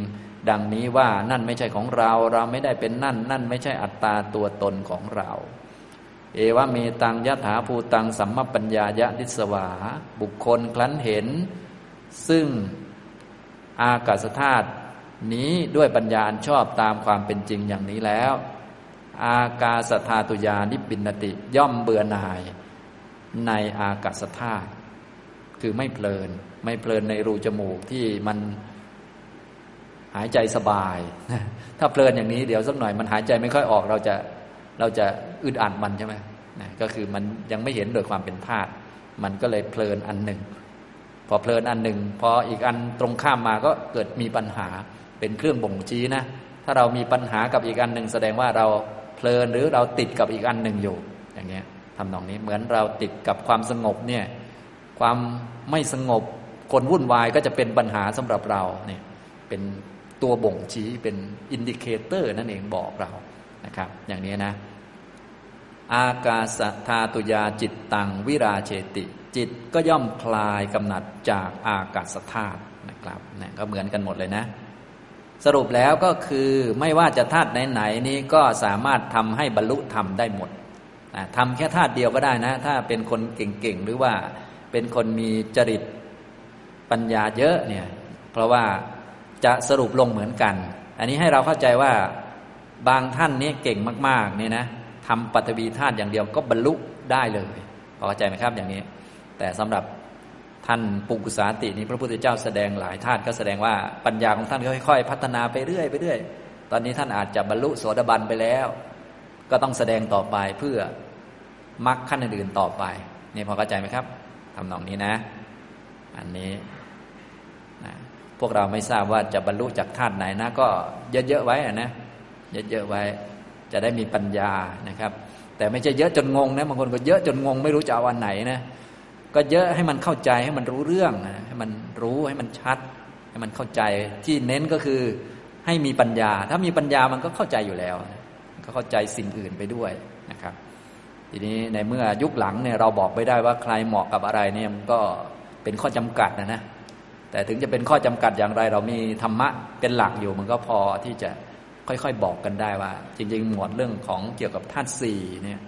ดังนี้ว่านั่นไม่ใช่ของเรา เราไม่ได้เป็นนั่น นั่นไม่ใช่อัตตาตัวตนของเรา เอวะเมตังยะถาภูตังสัมมปัญญายะทิสวา บุคคลคลั้นเห็น ซึ่งอากาศธาตุนี้ด้วยปัญญาชอบตามความเป็นจริงอย่างนี้แล้ว อากาศธาตุยานิปินติย่อมเบื่อหน่าย ในอากาศธาตุคือไม่เพลิน ไม่เพลินในรูจมูกที่มันหายใจสบาย ถ้าเพลินอย่างนี้เดี๋ยวสักหน่อยมันหายใจไม่ค่อยออกเราจะเราจะอึดอัดมันใช่ไหมนะก็คือมันยังไม่เห็นโดยความเป็นธาตุมันก็เลยเพลินอันหนึ่ง พอเพลินอันหนึ่ง พออีกอันตรงข้ามมาก็เกิดมีปัญหาเป็นเครื่องบ่งชี้นะ ถ้าเรามีปัญหากับอีกอันหนึ่งแสดงว่าเราเพลินหรือเราติดกับอีกอันหนึ่งอยู่อย่างเงี้ย ทำนองนี้เหมือนเราติดกับความสงบเนี่ยความไม่สงบคนวุ่นวายก็จะเป็นปัญหาสำหรับเราเนี่ยเป็นตัวบ่งชี้เป็น indicator นั่นเองบอกเรานะครับ อย่างนี้นะ อากาสธาตุยาจิตตังวิราเชติ จิตก็ย่อมคลายกำหนัดจากอากาศธาตุนะครับนะก็เหมือนกันหมดเลยนะ สรุปแล้วก็คือไม่ว่าจะธาตุไหน ๆ นี้ก็สามารถทำให้บรรลุธรรมได้หมด ทำแค่ธาตุเดียวก็ได้นะ ถ้าเป็นคนเก่งๆ หรือว่าเป็นคนมีจริตปัญญาเยอะเนี่ย เพราะว่าจะสรุปลงเหมือนกัน อันนี้ให้เราเข้าใจว่าบางท่านนี้เก่งมากๆเนี่ยนะทำปัตวีธาตุอย่างเดียวก็บรรลุได้เลยพอเข้าใจไหมครับอย่างนี้ แต่สำหรับท่านปุกุสาตินี้พระพุทธเจ้าแสดงหลายธาตุก็แสดงว่าปัญญาของท่านค่อยๆ พัฒนาไปเรื่อยไปเรื่อยตอนนี้ท่านอาจจะบรรลุโสดาบันไปแล้ว ก็ต้องแสดงต่อไปเพื่อมรรคขั้นอื่นต่อไปนี่พอเข้าใจไหมครับทำนองนี้นะ อันนี้นะพวกเราไม่ทราบว่าจะบรรลุจากธาตุไหนนะ ก็เยอะๆไว้นะเยอะๆไว้ จะได้มีปัญญานะครับ แต่ไม่ใช่เยอะจนงงนะบางคนก็เยอะจนงง ไม่รู้จะเอาวันไหนนะก็เยอะให้มันเข้าใจให้มันรู้เรื่องนะให้มันรู้ให้มันชัด ให้มันเข้าใจที่เน้นก็คือให้มีปัญญา ถ้ามีปัญญามันก็เข้าใจอยู่แล้ว ก็เข้าใจสิ่งอื่นไปด้วยนะครับ ทีนี้ในเมื่อยุคหลังเนี่ยเราบอกไม่ได้ว่าใครเหมาะกับอะไรเนี่ยมันก็เป็นข้อจำกัดนะนะแต่ถึงจะเป็นข้อจำกัดอย่างไร เรามีธรรมะเป็นหลักอยู่มันก็พอที่จะค่อยๆบอกกันได้ว่า จริง ๆ หมวดเรื่องของเกี่ยวกับธาตุสี่เนี่ย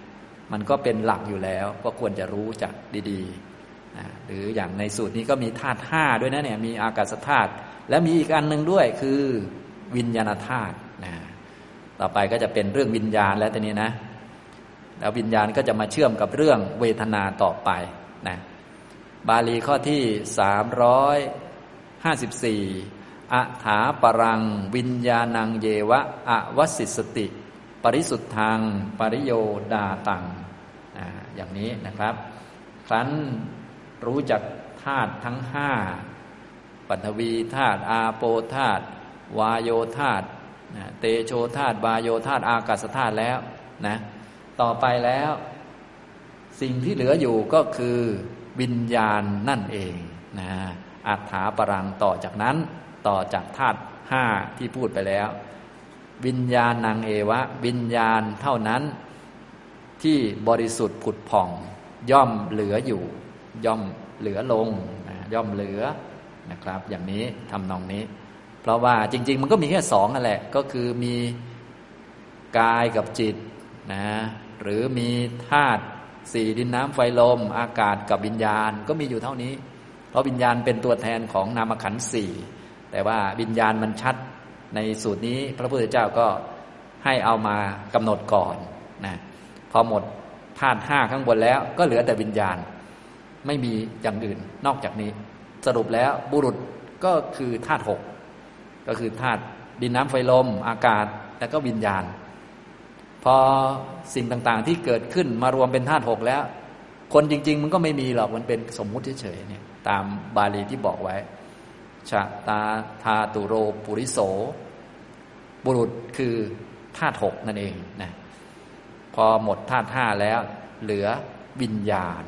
มันก็เป็นหลักอยู่แล้ว ก็ควรจะรู้จักดีๆนะหรืออย่างในสูตรนี้ก็มีธาตุห้าด้วยนะเนี่ยมีอากาศธาตุและมีอีกอันหนึ่งด้วยคือวิญญาณธาตุ ต่อไปก็จะเป็นเรื่องวิญญาณแล้วตอนนี้นะ แล้ววิญญาณก็จะมาเชื่อมกับเรื่องเวทนาต่อไปนะบาลีข้อที่สามร้อยห้าสิบสี่อัฐาปรัง วิญญาณังเยวะอวสิสติ ปริสุทธัง ปริโยดาตังอย่างนี้นะครับ ครั้นรู้จักธาตุทั้งห้าปัทวีธาตุอาโปธาตุวายโยธาตุ เตโชธาตุวายโยธาตุอากาศธาตุแล้วนะต่อไปแล้ว สิ่งที่เหลืออยู่ก็คือวิญญาณนั่นเองนะอัฏฐาปรังต่อจากนั้นต่อจากธาตุห้าที่พูดไปแล้ว วิญญาณนางเอวะ วิญญาณเท่านั้นที่บริสุทธิ์ผุดผ่อง ย่อมเหลืออยู่ ย่อมเหลือลงย่อมเหลือนะครับ อย่างนี้ทำนองนี้ เพราะว่าจริง ๆ มันก็มีแค่สองนั่นแหละ ก็คือมีกายกับจิตนะหรือมีธาตุสี่ดินน้ำไฟลม อากาศกับวิญญาณก็มีอยู่เท่านี้ เพราะวิญญาณเป็นตัวแทนของนามขันธ์สี่แต่ว่าวิญญาณมันชัดในสูตรนี้ พระพุทธเจ้าก็ให้เอามากำหนดก่อนนะพอหมดธาตุห้าข้างบนแล้ว ก็เหลือแต่วิญญาณ ไม่มีอย่างอื่นนอกจากนี้ สรุปแล้วบุรุษก็คือธาตุหก ก็คือธาตุดินน้ำไฟลม อากาศแล้วก็วิญญาณ พอสิ่งต่างๆที่เกิดขึ้นมารวมเป็นธาตุหกแล้ว คนจริง ๆ มันก็ไม่มีหรอกมันเป็นสมมุติเฉยๆเนี่ยตามบาลีที่บอกไว้ชะตาธาตุโรปุริโส บุรุษคือธาตุหกนั่นเองนะพอหมดธาตุห้าแล้ว เหลือวิญญาณ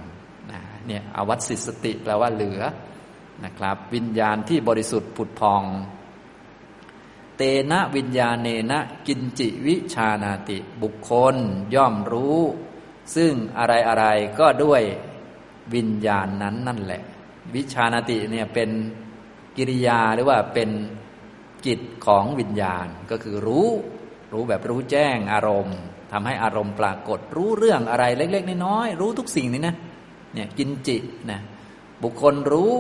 นะเนี่ยอวัตสิสติแปลว่าเหลือนะครับ วิญญาณที่บริสุทธิ์ผุดพอง เตนะวิญญาเนนะกินจิวิชานาติ บุคคลย่อมรู้ ซึ่งอะไรอะไรก็ด้วยวิญญาณนั้นนั่นแหละ วิชานาติเนี่ยเป็นกิริยาหรือว่าเป็นกิจของวิญญาณก็คือรู้ รู้แบบรู้แจ้งอารมณ์ทำให้อารมณ์ปรากฏรู้เรื่องอะไรเล็ก ๆ น้อยๆรู้ทุกสิ่งนี่นะเนี่ยกินจินะบุคคลรู้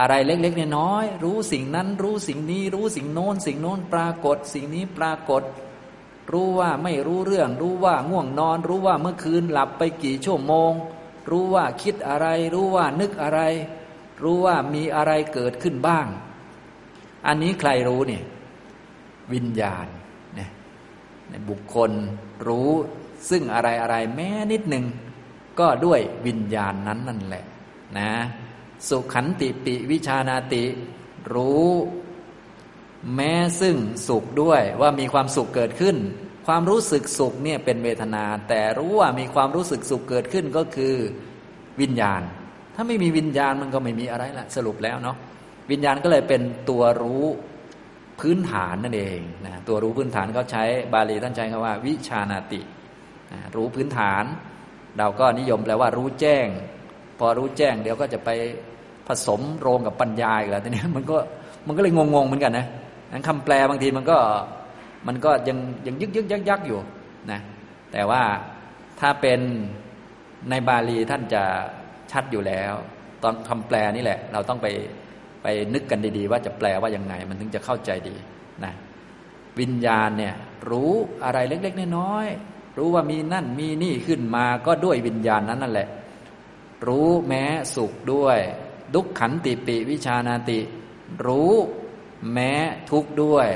อะไรเล็กๆน้อยๆรู้สิ่งนั้น รู้สิ่งนี้ รู้สิ่งโน้น สิ่งโน้นปรากฏ สิ่งนี้ปรากฏ รู้ว่าไม่รู้เรื่อง รู้ว่าง่วงนอน รู้ว่าเมื่อคืนหลับไปกี่ชั่วโมง รู้ว่าคิดอะไร รู้ว่านึกอะไร รู้ว่ามีอะไรเกิดขึ้นบ้าง อันนี้ใครรู้เนี่ยวิญญาณเนี่ยบุคคลรู้ซึ่งอะไรอะไรแม้นิดหนึ่งก็ด้วยวิญญาณนั้นนั่นแหละนะ สุขันติปิวิชานาติ รู้ แม้ซึ่งสุขด้วยว่ามีความสุขเกิดขึ้น ความรู้สึกสุขเนี่ยเป็นเวทนา แต่รู้ว่ามีความรู้สึกสุขเกิดขึ้นก็คือวิญญาณ ถ้าไม่มีวิญญาณมันก็ไม่มีอะไรละสรุปแล้วเนาะวิญญาณก็เลยเป็นตัวรู้พื้นฐานนั่นเองนะตัวรู้พื้นฐานเขาใช้บาลีท่านใช้คำว่า วิชานาตินะรู้พื้นฐาน เราก็นิยมแปลว่ารู้แจ้ง พอรู้แจ้งเดี๋ยวก็จะไป ผสมโรงกับปัญญาอีกแล้วทีนี้มันก็มันก็เลยงงๆเหมือนกันนะนั้นคำแปลบางทีมันก็มันก็ยังยังยึกยึกยักยักอยู่นะแต่ว่าถ้าเป็นในบาลีท่านจะชัดอยู่แล้ว ตอนคำแปลนี่แหละ เราต้องไปไปนึกกันดีๆ ว่าจะแปลว่ายังไง มันถึงจะเข้าใจดีนะวิญญาณเนี่ยรู้อะไรเล็กๆน้อยๆรู้ว่ามีนั่นมีนี่ขึ้นมาก็ด้วยวิญญาณนั้นนั่นแหละ รู้แม้สุขด้วย ดุขขันติปิวิชานาติ รู้แม้ทุกข์ด้วย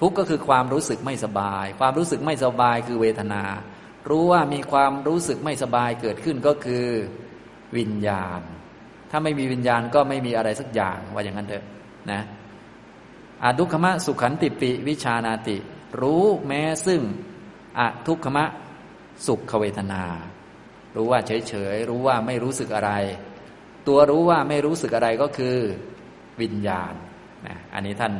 ทุกข์ก็คือความรู้สึกไม่สบาย ความรู้สึกไม่สบายคือเวทนา รู้ว่ามีความรู้สึกไม่สบายเกิดขึ้นก็คือวิญญาณ ถ้าไม่มีวิญญาณก็ไม่มีอะไรสักอย่างว่าอย่างนั้นเถอะนะอาทุกขมะสุขันติปิวิชานาติ รู้แม้ซึ่งอทุกขมะสุขเวทนา รู้ว่าเฉยๆ รู้ว่าไม่รู้สึกอะไร ตัวรู้ว่าไม่รู้สึกอะไรก็คือวิญญาณนะอันนี้ท่าน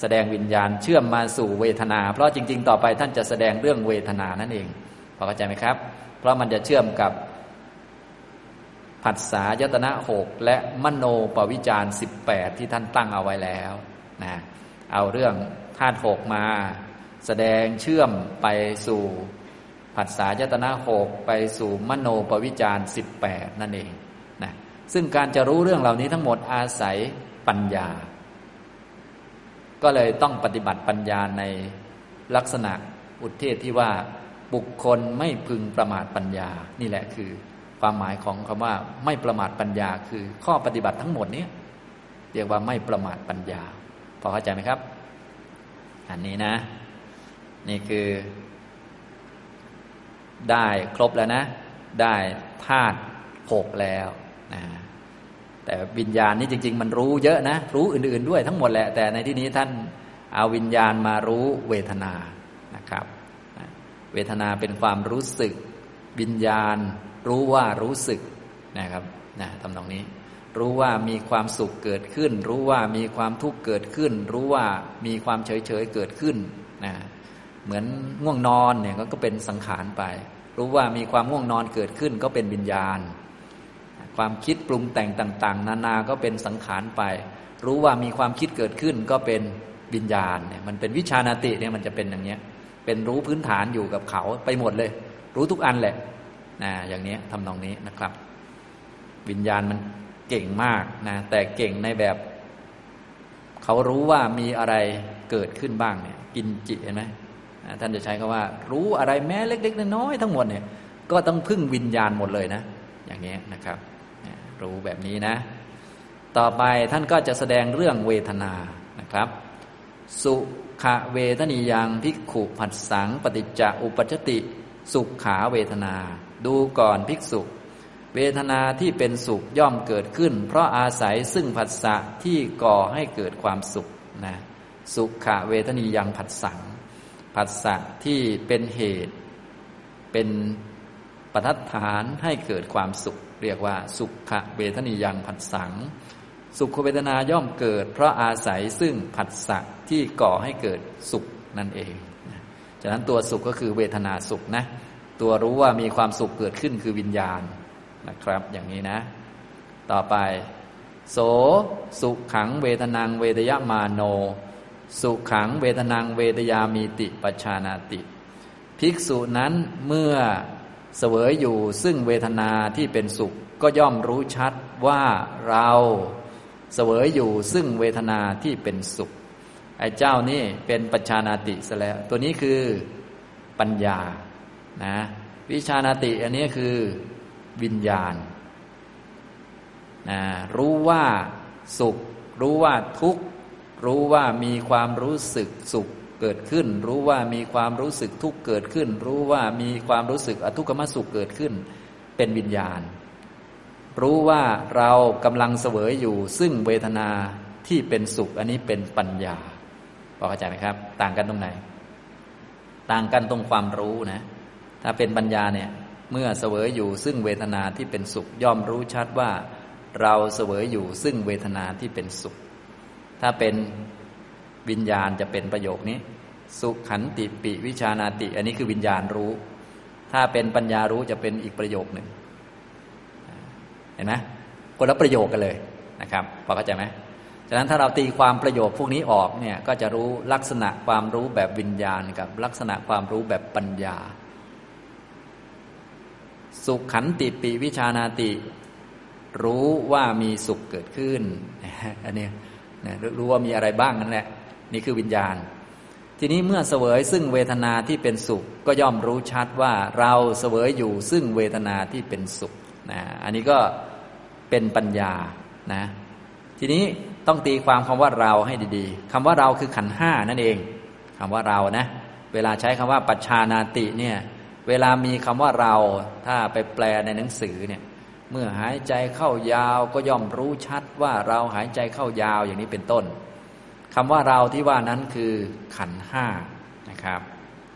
แสดงวิญญาณเชื่อมมาสู่เวทนา เพราะจริง ๆ ต่อไปท่านจะแสดงเรื่องเวทนานั่นเองพอเข้าใจไหมครับ เพราะมันจะเชื่อมกับผัสสะยตนะหกและมโนปวิจารสิบแปดที่ท่านตั้งเอาไว้แล้วนะเอาเรื่องธาตุหกมา แสดงเชื่อมไปสู่ผัสสะยตนะหกไปสู่มโนปวิจารสิบแปดนั่นเอง ซึ่งการจะรู้เรื่องเหล่านี้ทั้งหมดอาศัยปัญญา ก็เลยต้องปฏิบัติปัญญาในลักษณะอุทเทศที่ว่าบุคคลไม่พึงประมาทปัญญา นี่แหละคือ ความหมายของคำว่าไม่ประมาทปัญญา คือข้อปฏิบัติทั้งหมดนี้เรียกว่าไม่ประมาทปัญญา พอเข้าใจไหมครับ อันนี้นะ นี่คือ ได้ครบแล้วนะ ได้ธาตุหกแล้ว นะแต่วิญญาณนี่จริง ๆ มันรู้เยอะนะ รู้อื่น ๆ ด้วยทั้งหมดแหละ แต่ในที่นี้ท่านเอาวิญญาณมารู้เวทนานะครับ เวทนาเป็นความรู้สึก วิญญาณรู้ว่ารู้สึกนะครับนะทำตรงนี้ รู้ว่ามีความสุขเกิดขึ้น รู้ว่ามีความทุกข์เกิดขึ้น รู้ว่ามีความเฉยเฉยเกิดขึ้นนะเหมือนง่วงนอนเนี่ยก็เป็นสังขารไป รู้ว่ามีความง่วงนอนเกิดขึ้นก็เป็นวิญญาณ ความคิดปรุงแต่งต่าง ๆ นานาก็เป็นสังขารไป รู้ว่ามีความคิดเกิดขึ้นก็เป็นวิญญาณเนี่ยมันเป็นวิชานาติเนี่ยมันจะเป็นอย่างเนี้ยเป็นรู้พื้นฐานอยู่กับเขาไปหมดเลย รู้ทุกอันแหละนะอย่างนี้ทำนองนี้นะครับ วิญญาณมันเก่งมากนะแต่เก่งในแบบ เขารู้ว่ามีอะไรเกิดขึ้นบ้างเนี่ยกินจิเห็นไหมท่านจะใช้คำว่า รู้อะไรแม้เล็ก ๆ น้อยๆทั้งหมดเนี่ย ก็ต้องพึ่งวิญญาณหมดเลยนะ อย่างนี้นะครับ รู้แบบนี้นะ ต่อไปท่านก็จะแสดงเรื่องเวทนานะครับ สุขเวทนิยังพิกขุผัสสัง ปฏิจจอุปจติ สุขขาเวทนา ดูก่อนภิกษุ เวทนาที่เป็นสุขย่อมเกิดขึ้น เพราะอาศัยซึ่งผัสสะที่ก่อให้เกิดความสุขนะสุขะเวทนียังผัสสังผัสสะที่เป็นเหตุ เป็นปัทัดฐานให้เกิดความสุข เรียกว่า สุขะเวทนียังผัสสัง สุขเวทนาย่อมเกิด เพราะอาศัยซึ่งผัสสะที่ก่อให้เกิดสุขนั่นเองฉะนั้นตัวสุขก็คือเวทนาสุขนะ ตัวรู้ว่ามีความสุขเกิดขึ้นคือวิญญาณนะครับ อย่างนี้นะ ต่อไป โสสุขขังเวทนังเวทยามาโน สุขขังเวทนังเวทยามีติปชานาติ ภิกษุนั้นเมื่อ เสวยอยู่ซึ่งเวทนาที่เป็นสุขก็ย่อมรู้ชัดว่าเราเสวยอยู่ซึ่งเวทนาที่เป็นสุข ไอ้เจ้านี่เป็นปัจชานาติซะแล้ว ตัวนี้คือปัญญานะวิชานาติอันนี้คือวิญญาณนะรู้ว่าสุข รู้ว่าทุกข์ รู้ว่ามีความรู้สึกสุข เกิดขึ้น รู้ว่ามีความรู้สึกทุกข์เกิดขึ้น รู้ว่ามีความรู้สึกอทุกขมสุขเกิดขึ้น เป็นวิญญาณ รู้ว่าเรากำลังเสวยอยู่ซึ่งเวทนาที่เป็นสุข อันนี้เป็นปัญญาพอเข้าใจไหมครับ ต่างกันตรงไหน ต่างกันตรงความรู้นะ ถ้าเป็นปัญญาเนี่ยเมื่อเสวยอยู่ซึ่งเวทนาที่เป็นสุขย่อมรู้ชัดว่า เราเสวยอยู่ซึ่งเวทนาที่เป็นสุข ถ้าเป็น วิญญาณจะเป็นประโยคนี้ สุขันติปิวิชานาติ อันนี้คือวิญญาณรู้ ถ้าเป็นปัญญารู้จะเป็นอีกประโยคหนึ่งเห็นไหมคนละประโยคกันเลยนะครับพอเข้าใจไหมฉะนั้นถ้าเราตีความประโยคพวกนี้ออกเนี่ยก็จะรู้ลักษณะความรู้แบบวิญญาณกับ ลักษณะความรู้แบบปัญญา สุขขันติปิวิชานาติ รู้ว่ามีสุขเกิดขึ้น อันนี้รู้ว่ามีอะไรบ้างนั่นแหละ นี่คือวิญญาณ ทีนี้เมื่อเสวยซึ่งเวทนาที่เป็นสุขก็ย่อมรู้ชัดว่าเราเสวยอยู่ซึ่งเวทนาที่เป็นสุขนะอันนี้ก็เป็นปัญญานะทีนี้ต้องตีความคำว่าเราให้ดีๆคำว่าเราคือขันห้านั่นเองคำว่าเรานะ เวลาใช้คำว่าปัจชานาติเนี่ยเวลามีคำว่าเราถ้าไปแปลในหนังสือเนี่ยเมื่อหายใจเข้ายาวก็ย่อมรู้ชัดว่าเราหายใจเข้ายาวอย่างนี้เป็นต้น คำว่าเราที่ว่านั้นคือขันห้านะครับ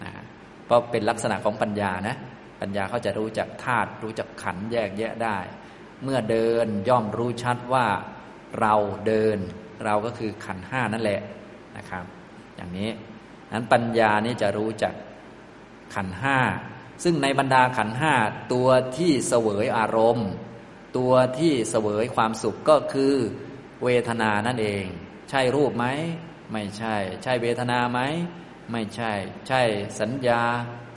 นะเพราะเป็นลักษณะของปัญญานะปัญญาเขาจะรู้จักธาตุรู้จักขันแยกแยะได้ เมื่อเดินย่อมรู้ชัดว่าเราเดิน เราก็คือขันห้านั่นแหละนะครับ อย่างนี้นั้นปัญญานี้จะรู้จักขันห้าซึ่งในบรรดาขันห้าตัวที่เสวยอารมณ์ ตัวที่เสวยความสุขก็คือเวทนานั่นเอง ใช่รูปไหม ไม่ใช่ ใช่เวทนาไหม ไม่ใช่ ใช่สัญญา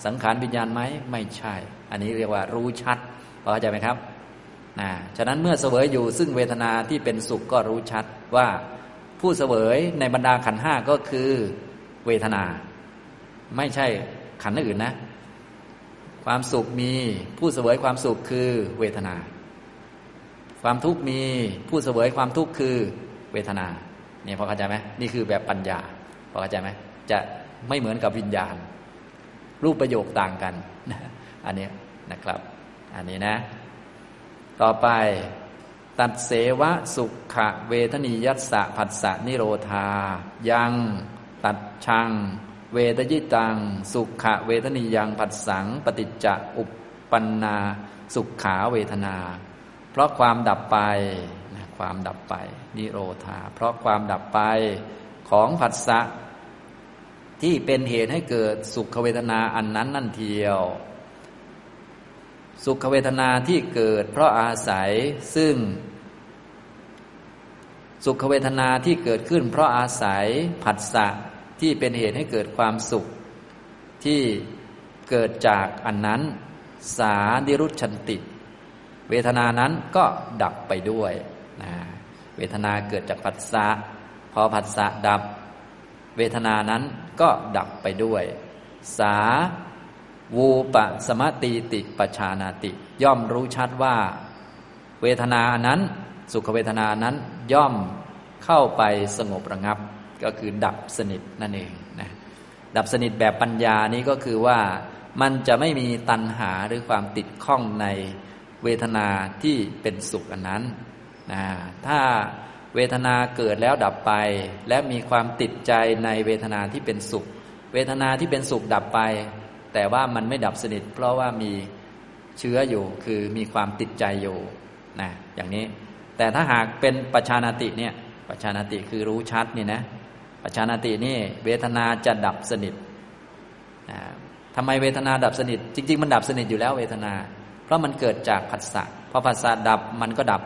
สังขารวิญญาณไหม ไม่ใช่ อันนี้เรียกว่ารู้ชัดเข้าใจไหมครับนะฉะนั้นเมื่อเสวยอยู่ซึ่งเวทนาที่เป็นสุขก็รู้ชัดว่าผู้เสวยในบรรดาขันห้าก็คือเวทนา ไม่ใช่ขันอื่นนะ ความสุขมีผู้เสวยความสุขคือเวทนา ความทุกข์มีผู้เสวยความทุกข์คือเวทนา เนี่ยพอเข้าใจไหมนี่คือแบบปัญญาพอเข้าใจไหมจะไม่เหมือนกับวิญญาณ รูปประโยคต่างกันอันนี้นะครับ อันนี้นะ ต่อไปตัดเสวะสุขเวทนียัสสะผัสสะนิโรธา ยัง ตัดชัง เวทยิตัง สุขเวทนียังผัสสัง ปฏิจจะอุปปันนา สุขขาเวทนา เพราะความดับไป ความดับไป นิโรธา เพราะความดับไปของผัสสะที่เป็นเหตุให้เกิดสุขเวทนาอันนั้นนั่นเทียว สุขเวทนาที่เกิด เพราะอาศัยซึ่ง สุขเวทนาที่เกิดขึ้น เพราะอาศัยผัสสะที่เป็นเหตุให้เกิดความสุข ที่เกิดจากอันนั้น สาดิรุชันติ เวทนานั้นก็ดับไปด้วย เวทนาเกิดจากผัสสะพอผัสสะดับ เวทนานั้นก็ดับไปด้วย สาวูปะสมติติปชานาติ ย่อมรู้ชัดว่า เวทนานั้น สุขเวทนานั้นย่อมเข้าไปสงบระงับ ก็คือดับสนิทนั่นเองนะดับสนิทแบบปัญญานี้ก็คือว่ามันจะไม่มีตัณหาหรือความติดข้องในเวทนาที่เป็นสุขอันนั้น นะถ้าเวทนาเกิดแล้วดับไป และมีความติดใจในเวทนาที่เป็นสุข เวทนาที่เป็นสุขดับไป แต่ว่ามันไม่ดับสนิท เพราะว่ามีเชื้ออยู่คือมีความติดใจอยู่นะอย่างนี้ แต่ถ้าหากเป็นปัจชานาติเนี่ยปัจชานาติคือรู้ชัดนี่นะปัจชานาตินี่เวทนาจะดับสนิทนะทำไมเวทนาดับสนิท จริง ๆ มันดับสนิทอยู่แล้วเวทนา เพราะมันเกิดจากผัสสะพอผัสสะดับมันก็ดับ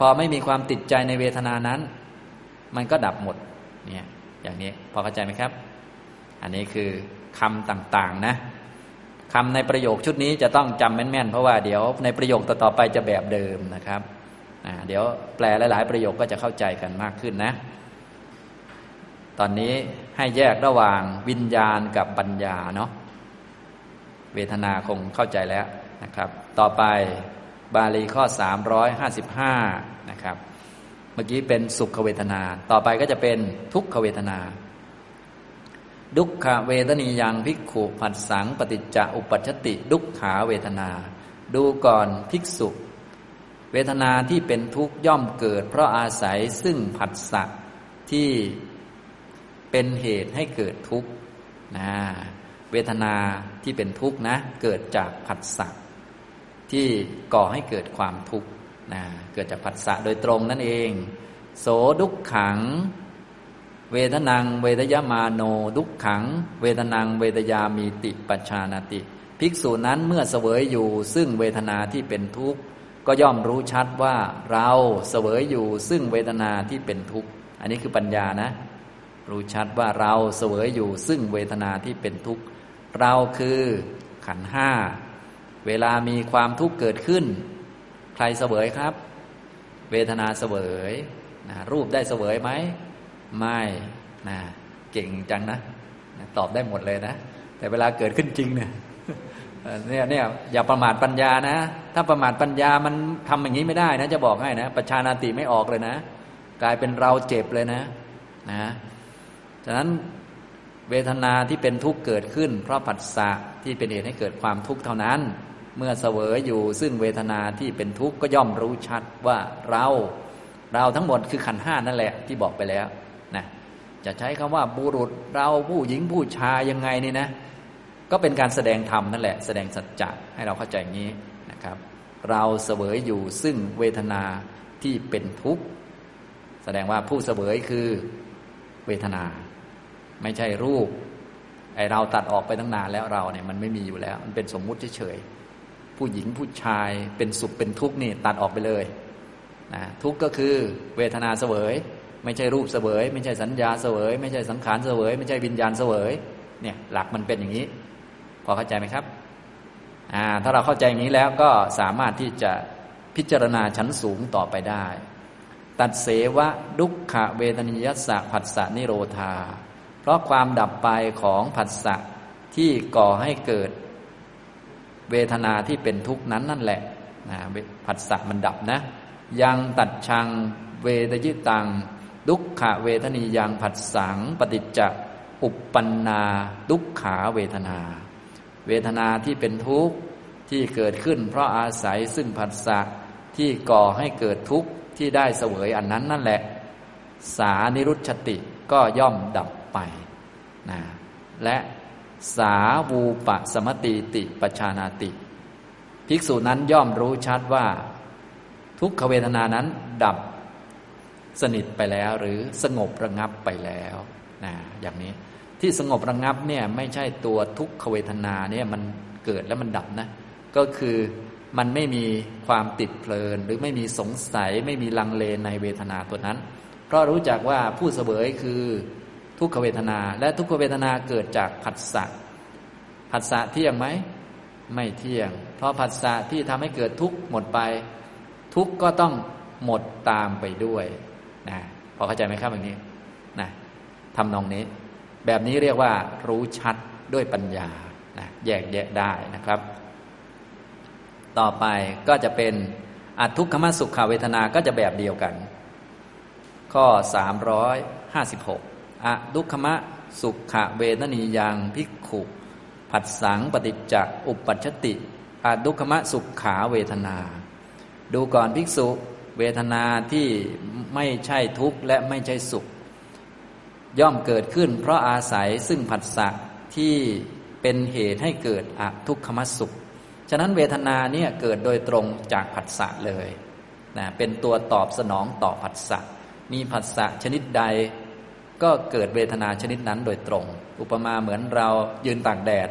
พอไม่มีความติดใจในเวทนานั้น มันก็ดับหมดเนี่ยอย่างนี้พอเข้าใจไหมครับ อันนี้คือคำต่างๆนะคำในประโยคชุดนี้จะต้องจำแม่นๆ เพราะว่าเดี๋ยวในประโยคต่อๆไปจะแบบเดิมนะครับเดี๋ยวแปลหลาย ๆ ประโยคก็จะเข้าใจกันมากขึ้นนะ ตอนนี้ให้แยกระหว่างวิญญาณกับปัญญาเนาะเวทนาคงเข้าใจแล้วนะครับ ต่อไป บาลีข้อ 355 นะครับ เมื่อกี้เป็นสุขเวทนา ต่อไปก็จะเป็นทุกขเวทนา ดุขเวทนียังภิกขุผัสสังปฏิจจอุปัชติ ดุขขาเวทนา ดูก่อนภิกษุ เวทนาที่เป็นทุกข์ย่อมเกิด เพราะอาศัยซึ่งผัสสะที่เป็นเหตุให้เกิดทุกข์นะเวทนาที่เป็นทุกข์นะ เกิดจากผัสสะ ที่ก่อให้เกิดความทุกข์นะเกิดจากผัสสะโดยตรงนั่นเอง โสดุขขัง เวทนัง เวทยามาโน ดุขขัง เวทนัง เวทยามีติปัจชานาติ ภิกษุนั้นเมื่อเสวยอยู่ ซึ่งเวทนาที่เป็นทุกข์ก็ย่อมรู้ชัดว่าเราเสวยอยู่ ซึ่งเวทนาที่เป็นทุกข์ อันนี้คือปัญญานะ รู้ชัดว่าเราเสวยอยู่ ซึ่งเวทนาที่เป็นทุกข์ เราคือขันห้า เวลามีความทุกข์เกิดขึ้น ใครเสวยครับ เวทนาเสวยนะรูปได้เสวยไหม ไม่นะเก่งจังนะ ตอบได้หมดเลยนะ แต่เวลาเกิดขึ้นจริงเนี่ยเนี่ยเนี่ยอย่าประมาทปัญญานะ ถ้าประมาทปัญญามันทำอย่างนี้ไม่ได้นะ จะบอกให้นะประชานาติไม่ออกเลยนะ กลายเป็นเราเจ็บเลยนะนะฉะนั้นเวทนาที่เป็นทุกข์เกิดขึ้น เพราะผัสสะที่เป็นเหตุให้เกิดความทุกข์เท่านั้น เมื่อเสวยอยู่ซึ่งเวทนาที่เป็นทุกข์ก็ย่อมรู้ชัดว่าเราเราทั้งหมดคือขันห้านั่นแหละที่บอกไปแล้วนะจะใช้คำว่าบุรุษเราผู้หญิงผู้ชายยังไงนี่นะ ก็เป็นการแสดงธรรมนั่นแหละ แสดงสัจจะให้เราเข้าใจอย่างนี้นะครับ เราเสวยอยู่ซึ่งเวทนาที่เป็นทุกข์แสดงว่าผู้เสวยคือเวทนา ไม่ใช่รูปไอเราตัดออกไปตั้งนานแล้วเราเนี่ยมันไม่มีอยู่แล้ว มันเป็นสมมุติเฉยๆ ผู้หญิงผู้ชายเป็นสุขเป็นทุกข์นี่ตัดออกไปเลยนะทุกข์ก็คือเวทนาเสวย ไม่ใช่รูปเสวย ไม่ใช่สัญญาเสวย ไม่ใช่สังขารเสวย ไม่ใช่วิญญาณเสวย เนี่ยหลักมันเป็นอย่างนี้ พอเข้าใจไหมครับอ่าถ้าเราเข้าใจอย่างนี้แล้วก็สามารถที่จะพิจารณาชั้นสูงต่อไปได้ ตัดเสวะดุขะเวทนิยัสสะผัสสะนิโรธา เพราะความดับไปของผัสสะที่ก่อให้เกิด เวทนาที่เป็นทุกข์นั้นนั่นแหละนะผัสสะมันดับนะ ยังตัดชังเวทยิตัง ดุขะเวทนียังผัสสังปฏิจจะอุปปันนาดุขขาเวทนา เวทนาที่เป็นทุกข์ที่เกิดขึ้น เพราะอาศัยซึ่งผัสสะที่ก่อให้เกิดทุกข์ที่ได้เสวยอันนั้นนั่นแหละ สานิรุชติก็ย่อมดับไปนะและ สาวูปะสมติติปชานาติ ภิกษุนั้นย่อมรู้ชัดว่า ทุกขเวทนานั้นดับสนิทไปแล้วหรือสงบระงับไปแล้วนะอย่างนี้ที่สงบระงับเนี่ยไม่ใช่ตัวทุกขเวทนาเนี่ยมันเกิดแล้วมันดับนะ ก็คือมันไม่มีความติดเพลิน หรือไม่มีสงสัยไม่มีลังเลในเวทนาตัวนั้น เพราะรู้จักว่าผู้เสวยคือ ทุกขเวทนา และทุกขเวทนาเกิดจากผัสสะผัสสะเที่ยงไหมไม่เที่ยง เพราะผัสสะที่ทำให้เกิดทุกข์หมดไป ทุกข์ก็ต้องหมดตามไปด้วยนะพอเข้าใจไหมครับแบบนี้นะทำนองนี้ แบบนี้เรียกว่ารู้ชัดด้วยปัญญานะแยกแยะได้นะครับ ต่อไปก็จะเป็นอัทุกขมสุขเวทนาก็จะแบบเดียวกัน ข้อ 356 อะทุกขมะสุขเวทนียังพิกขุผัสสังปฏิจจอุปัชติอะทุกขมะสุขขาเวทนา ดูก่อนภิกษุเวทนาที่ไม่ใช่ทุกข์และไม่ใช่สุข ย่อมเกิดขึ้น เพราะอาศัยซึ่งผัสสะที่เป็นเหตุให้เกิดอทุกขมสุข ฉะนั้นเวทนาเนี่ยเกิดโดยตรงจากผัสสะเลยนะเป็นตัวตอบสนองต่อผัสสะมีผัสสะชนิดใด ก็เกิดเวทนาชนิดนั้นโดยตรง อุปมาเหมือนเรายืนตากแดด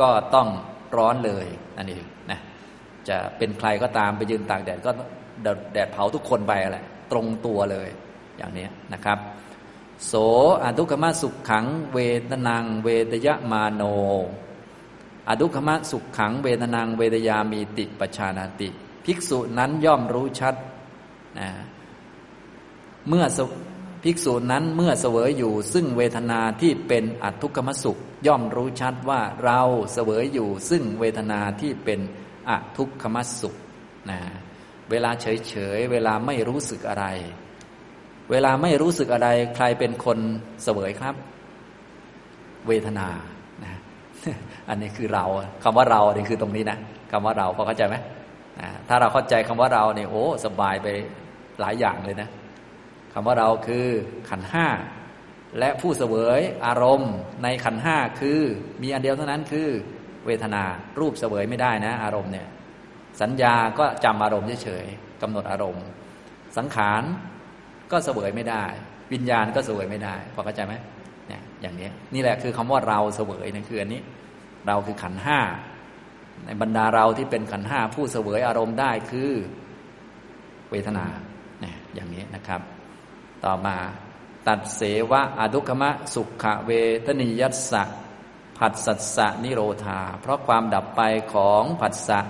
ก็ต้องร้อนเลยนั่นเองนะจะเป็นใครก็ตามไปยืนตากแดดก็แดดเผาทุกคนไปแหละตรงตัวเลยอย่างนี้นะครับ โสอทุกขมสุขขัง เวทนัง เวทยมาโนอทุกขมสุขขัง เวทนัง เวทยามีติปชานาติ ภิกษุนั้นย่อมรู้ชัดนะเมื่อ ภิกษุนั้นเมื่อเสวยอยู่ ซึ่งเวทนาที่เป็นอัตทุกขมสุข ย่อมรู้ชัดว่าเราเสวยอยู่ ซึ่งเวทนาที่เป็นอัตทุกขมสุขนะเวลาเฉยเฉยเวลาไม่รู้สึกอะไร เวลาไม่รู้สึกอะไร ใครเป็นคนเสวยครับ เวทนานะอันนี้คือเราคำว่าเราเนี่คือตรงนี้นะคำว่าเราพอเข้าใจไหมนะถ้าเราเข้าใจคำว่าเราเนี่ยโอ้สบายไปหลายอย่างเลยนะ คำว่าเราคือขันห้าและผู้เสวยอารมณ์ในขันห้าคือมีอันเดียวเท่านั้นคือเวทนารูปเสวยไม่ได้นะ อารมณ์เนี่ยสัญญาก็จำอารมณ์เฉยๆกำหนดอารมณ์ สังขารก็เสวยไม่ได้ วิญญาณก็เสวยไม่ได้พอเข้าใจไหมเนี่ยอย่างนี้นี่แหละคือคำว่าเราเสวยนะคืออันนี้ เราคือขันห้าในบรรดาเราที่เป็นขันห้าผู้เสวยอารมณ์ได้คือเวทนาเนี่ยอย่างนี้นะครับ ต่อมา ตัดเสวะอดุขมะ สุขเวทนิยัสสะผัสสัสะนิโรธา เพราะความดับไปของผัสสะ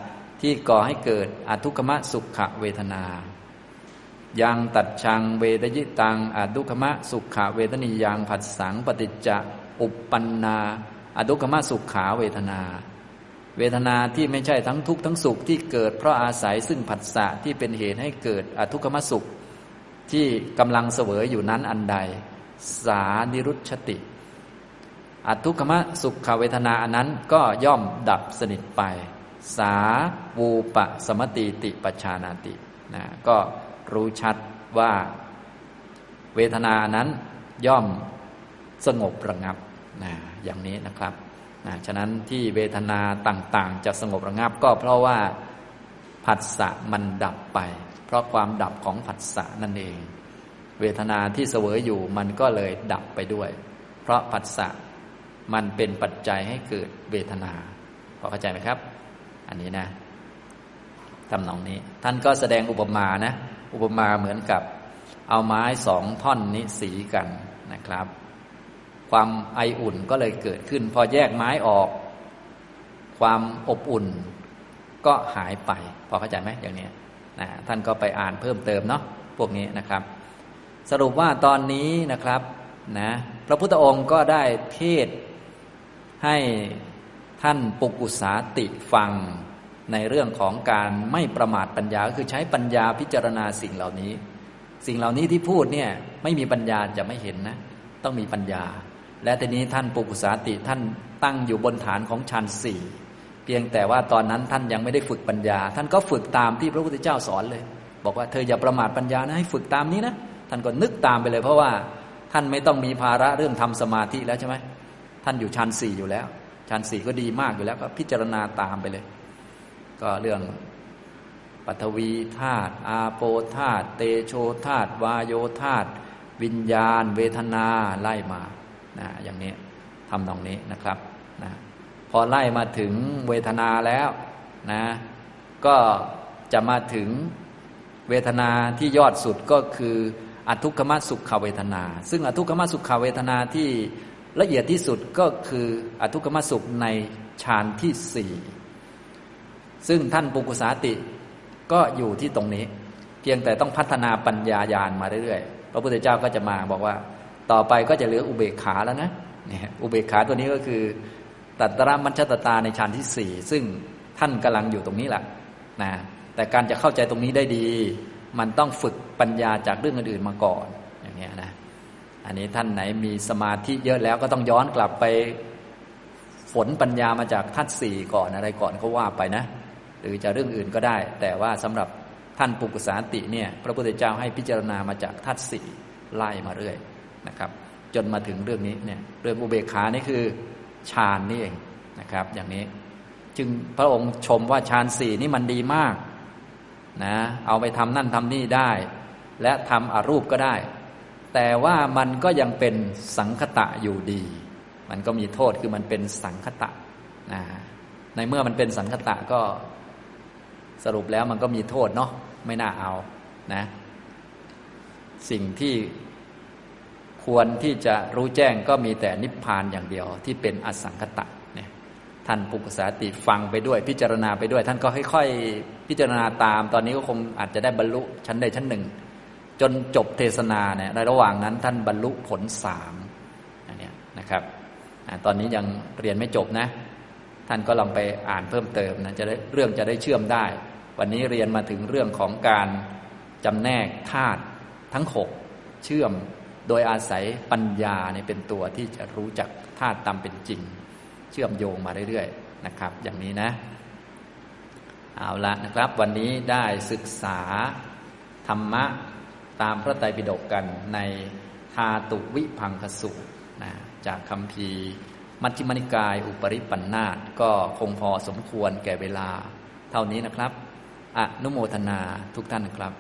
ที่ก่อให้เกิดอทุกขมะสุขเวทนา ยังตัดชังเวทยิตังอดุขมะสุขเวทนิยังผัสสังปฏิจจะอุปปันนาอดุขมะสุขขาเวทนา เวทนาที่ไม่ใช่ทั้งทุกข์ทั้งสุขที่เกิดเพราะอาศัยซึ่งผัสสะที่เป็นเหตุให้เกิดอทุกขมสุข ที่กำลังเสวยอยู่นั้นอันใด สานิรุชติ อัทุกขมะสุขเวทนาอันนั้นก็ย่อมดับสนิทไป สาวูปะสมติติปชานาตินะก็รู้ชัดว่า เวทนานั้นย่อมสงบระงับนะอย่างนี้นะครับนะฉะนั้นที่เวทนาต่างๆ จะสงบระงับก็เพราะว่าผัสสะมันดับไป ราะความดับของผัสสะนั่นเอง เวทนาที่เสวยอยู่มันก็เลยดับไปด้วย เพราะผัสสะมันเป็นปัจจัยให้เกิดเวทนาพอเข้าใจไหมครับ อันนี้นะทำนองนี้ ท่านก็แสดงอุปมานะ อุปมาเหมือนกับเอาไม้สองท่อนนี้สีกันนะครับ ความไออุ่นก็เลยเกิดขึ้น พอแยกไม้ออก ความอบอุ่นก็หายไป พอเข้าใจไหมอย่างนี้ นะท่านก็ไปอ่านเพิ่มเติมเนาะพวกนี้นะครับ สรุปว่าตอนนี้นะครับนะพระพุทธองค์ก็ได้เทศให้ท่านปุกุสาติฟังในเรื่องของการไม่ประมาทปัญญาคือใช้ปัญญาพิจารณาสิ่งเหล่านี้ สิ่งเหล่านี้ที่พูดเนี่ยไม่มีปัญญาจะไม่เห็นนะ ต้องมีปัญญา และทีนี้ท่านปุกุสาติท่านตั้งอยู่บนฐานของฌานสี่ เพียงแต่ว่าตอนนั้นท่านยังไม่ได้ฝึกปัญญา ท่านก็ฝึกตามที่พระพุทธเจ้าสอนเลย บอกว่าเธออย่าประมาทปัญญานะให้ฝึกตามนี้นะท่านก็นึกตามไปเลย เพราะว่าท่านไม่ต้องมีภาระเรื่องทำสมาธิแล้วใช่ไหมท่านอยู่ชั้นสี่อยู่แล้วชั้นสี่ก็ดีมากอยู่แล้วก็พิจารณาตามไปเลย ก็เรื่องปัทวีธาตุอาโปธาตุเตโชธาตุวาโยธาตุวิญญาณ เวทนาไล่มานะอย่างนี้ทำตรงนี้นะครับนะ พอไล่มาถึงเวทนาแล้วนะ ก็จะมาถึงเวทนาที่ยอดสุดก็คืออทุกขมสุขเวทนา ซึ่งอทุกขมสุขเวทนาที่ละเอียดที่สุดก็คืออทุกขมสุขในฌานที่สี่ซึ่งท่านปุกุสาติก็อยู่ที่ตรงนี้ เพียงแต่ต้องพัฒนาปัญญายาณมาเรื่อยๆพระพุทธเจ้าก็จะมาบอกว่า ต่อไปก็จะเหลืออุเบกขาแล้วนะเนี่ยอุเบกขาตัวนี้ก็คือ ตัตระมัญชตตาในฌานที่สี่ซึ่งท่านกำลังอยู่ตรงนี้แหละนะแต่การจะเข้าใจตรงนี้ได้ดี มันต้องฝึกปัญญาจากเรื่องอื่นๆมาก่อนอย่างเงี้ยนะอันนี้ท่านไหนมีสมาธิเยอะแล้วก็ต้องย้อนกลับไปฝนปัญญามาจากทัศสี่ก่อนอะไรก่อนก็ว่าไปนะ หรือจะเรื่องอื่นก็ได้ แต่ว่าสำหรับท่านปุกุสาติเนี่ยพระพุทธเจ้าให้พิจารณามาจากทัศสี่ไล่มาเรื่อยนะครับ จนมาถึงเรื่องนี้เนี่ยเรื่องอุเบกขานี่คือ ฌานนี่เองนะครับ อย่างนี้จึงพระองค์ชมว่าฌานสี่นี่มันดีมากนะเอาไปทำนั่นทำนี่ได้ และทำอรูปก็ได้ แต่ว่ามันก็ยังเป็นสังคตะอยู่ดี มันก็มีโทษคือมันเป็นสังคตะนะในเมื่อมันเป็นสังคตะก็สรุปแล้วมันก็มีโทษเนาะไม่น่าเอานะ สิ่งที่ ควรที่จะรู้แจ้งก็มีแต่นิพพานอย่างเดียว ที่เป็นอสังคตะเนี่ยท่านปุกษาติฟังไปด้วยพิจารณาไปด้วย ท่านก็ค่อยๆ พิจารณาตาม ตอนนี้ก็คงอาจจะได้บรรลุชั้นใดชั้นหนึ่ง จนจบเทศนาเนี่ยในระหว่างนั้นท่านบรรลุผลสามอันนี้นะครับตอนนี้ยังเรียนไม่จบนะ ท่านก็ลองไปอ่านเพิ่มเติมนะจะได้เรื่องจะได้เชื่อมได้ วันนี้เรียนมาถึงเรื่องของการจำแนกธาตุทั้งหกเชื่อม ดยอาศัยปัญญาเนี่ยเป็นตัวที่จะรู้จักธาตุตามเป็นจริง เชื่อมโยงมาเรื่อยๆนะครับ อย่างนี้นะ เอาละนะครับ วันนี้ได้ศึกษาธรรมะตามพระไตรปิฎกกันในทาตุวิพังคสูตรนะจากคำพีมัชฌิมนิกาย อุปริปันธาตก็คงพอสมควรแก่เวลา เท่านี้นะครับ อนุโมทนาทุกท่านครับ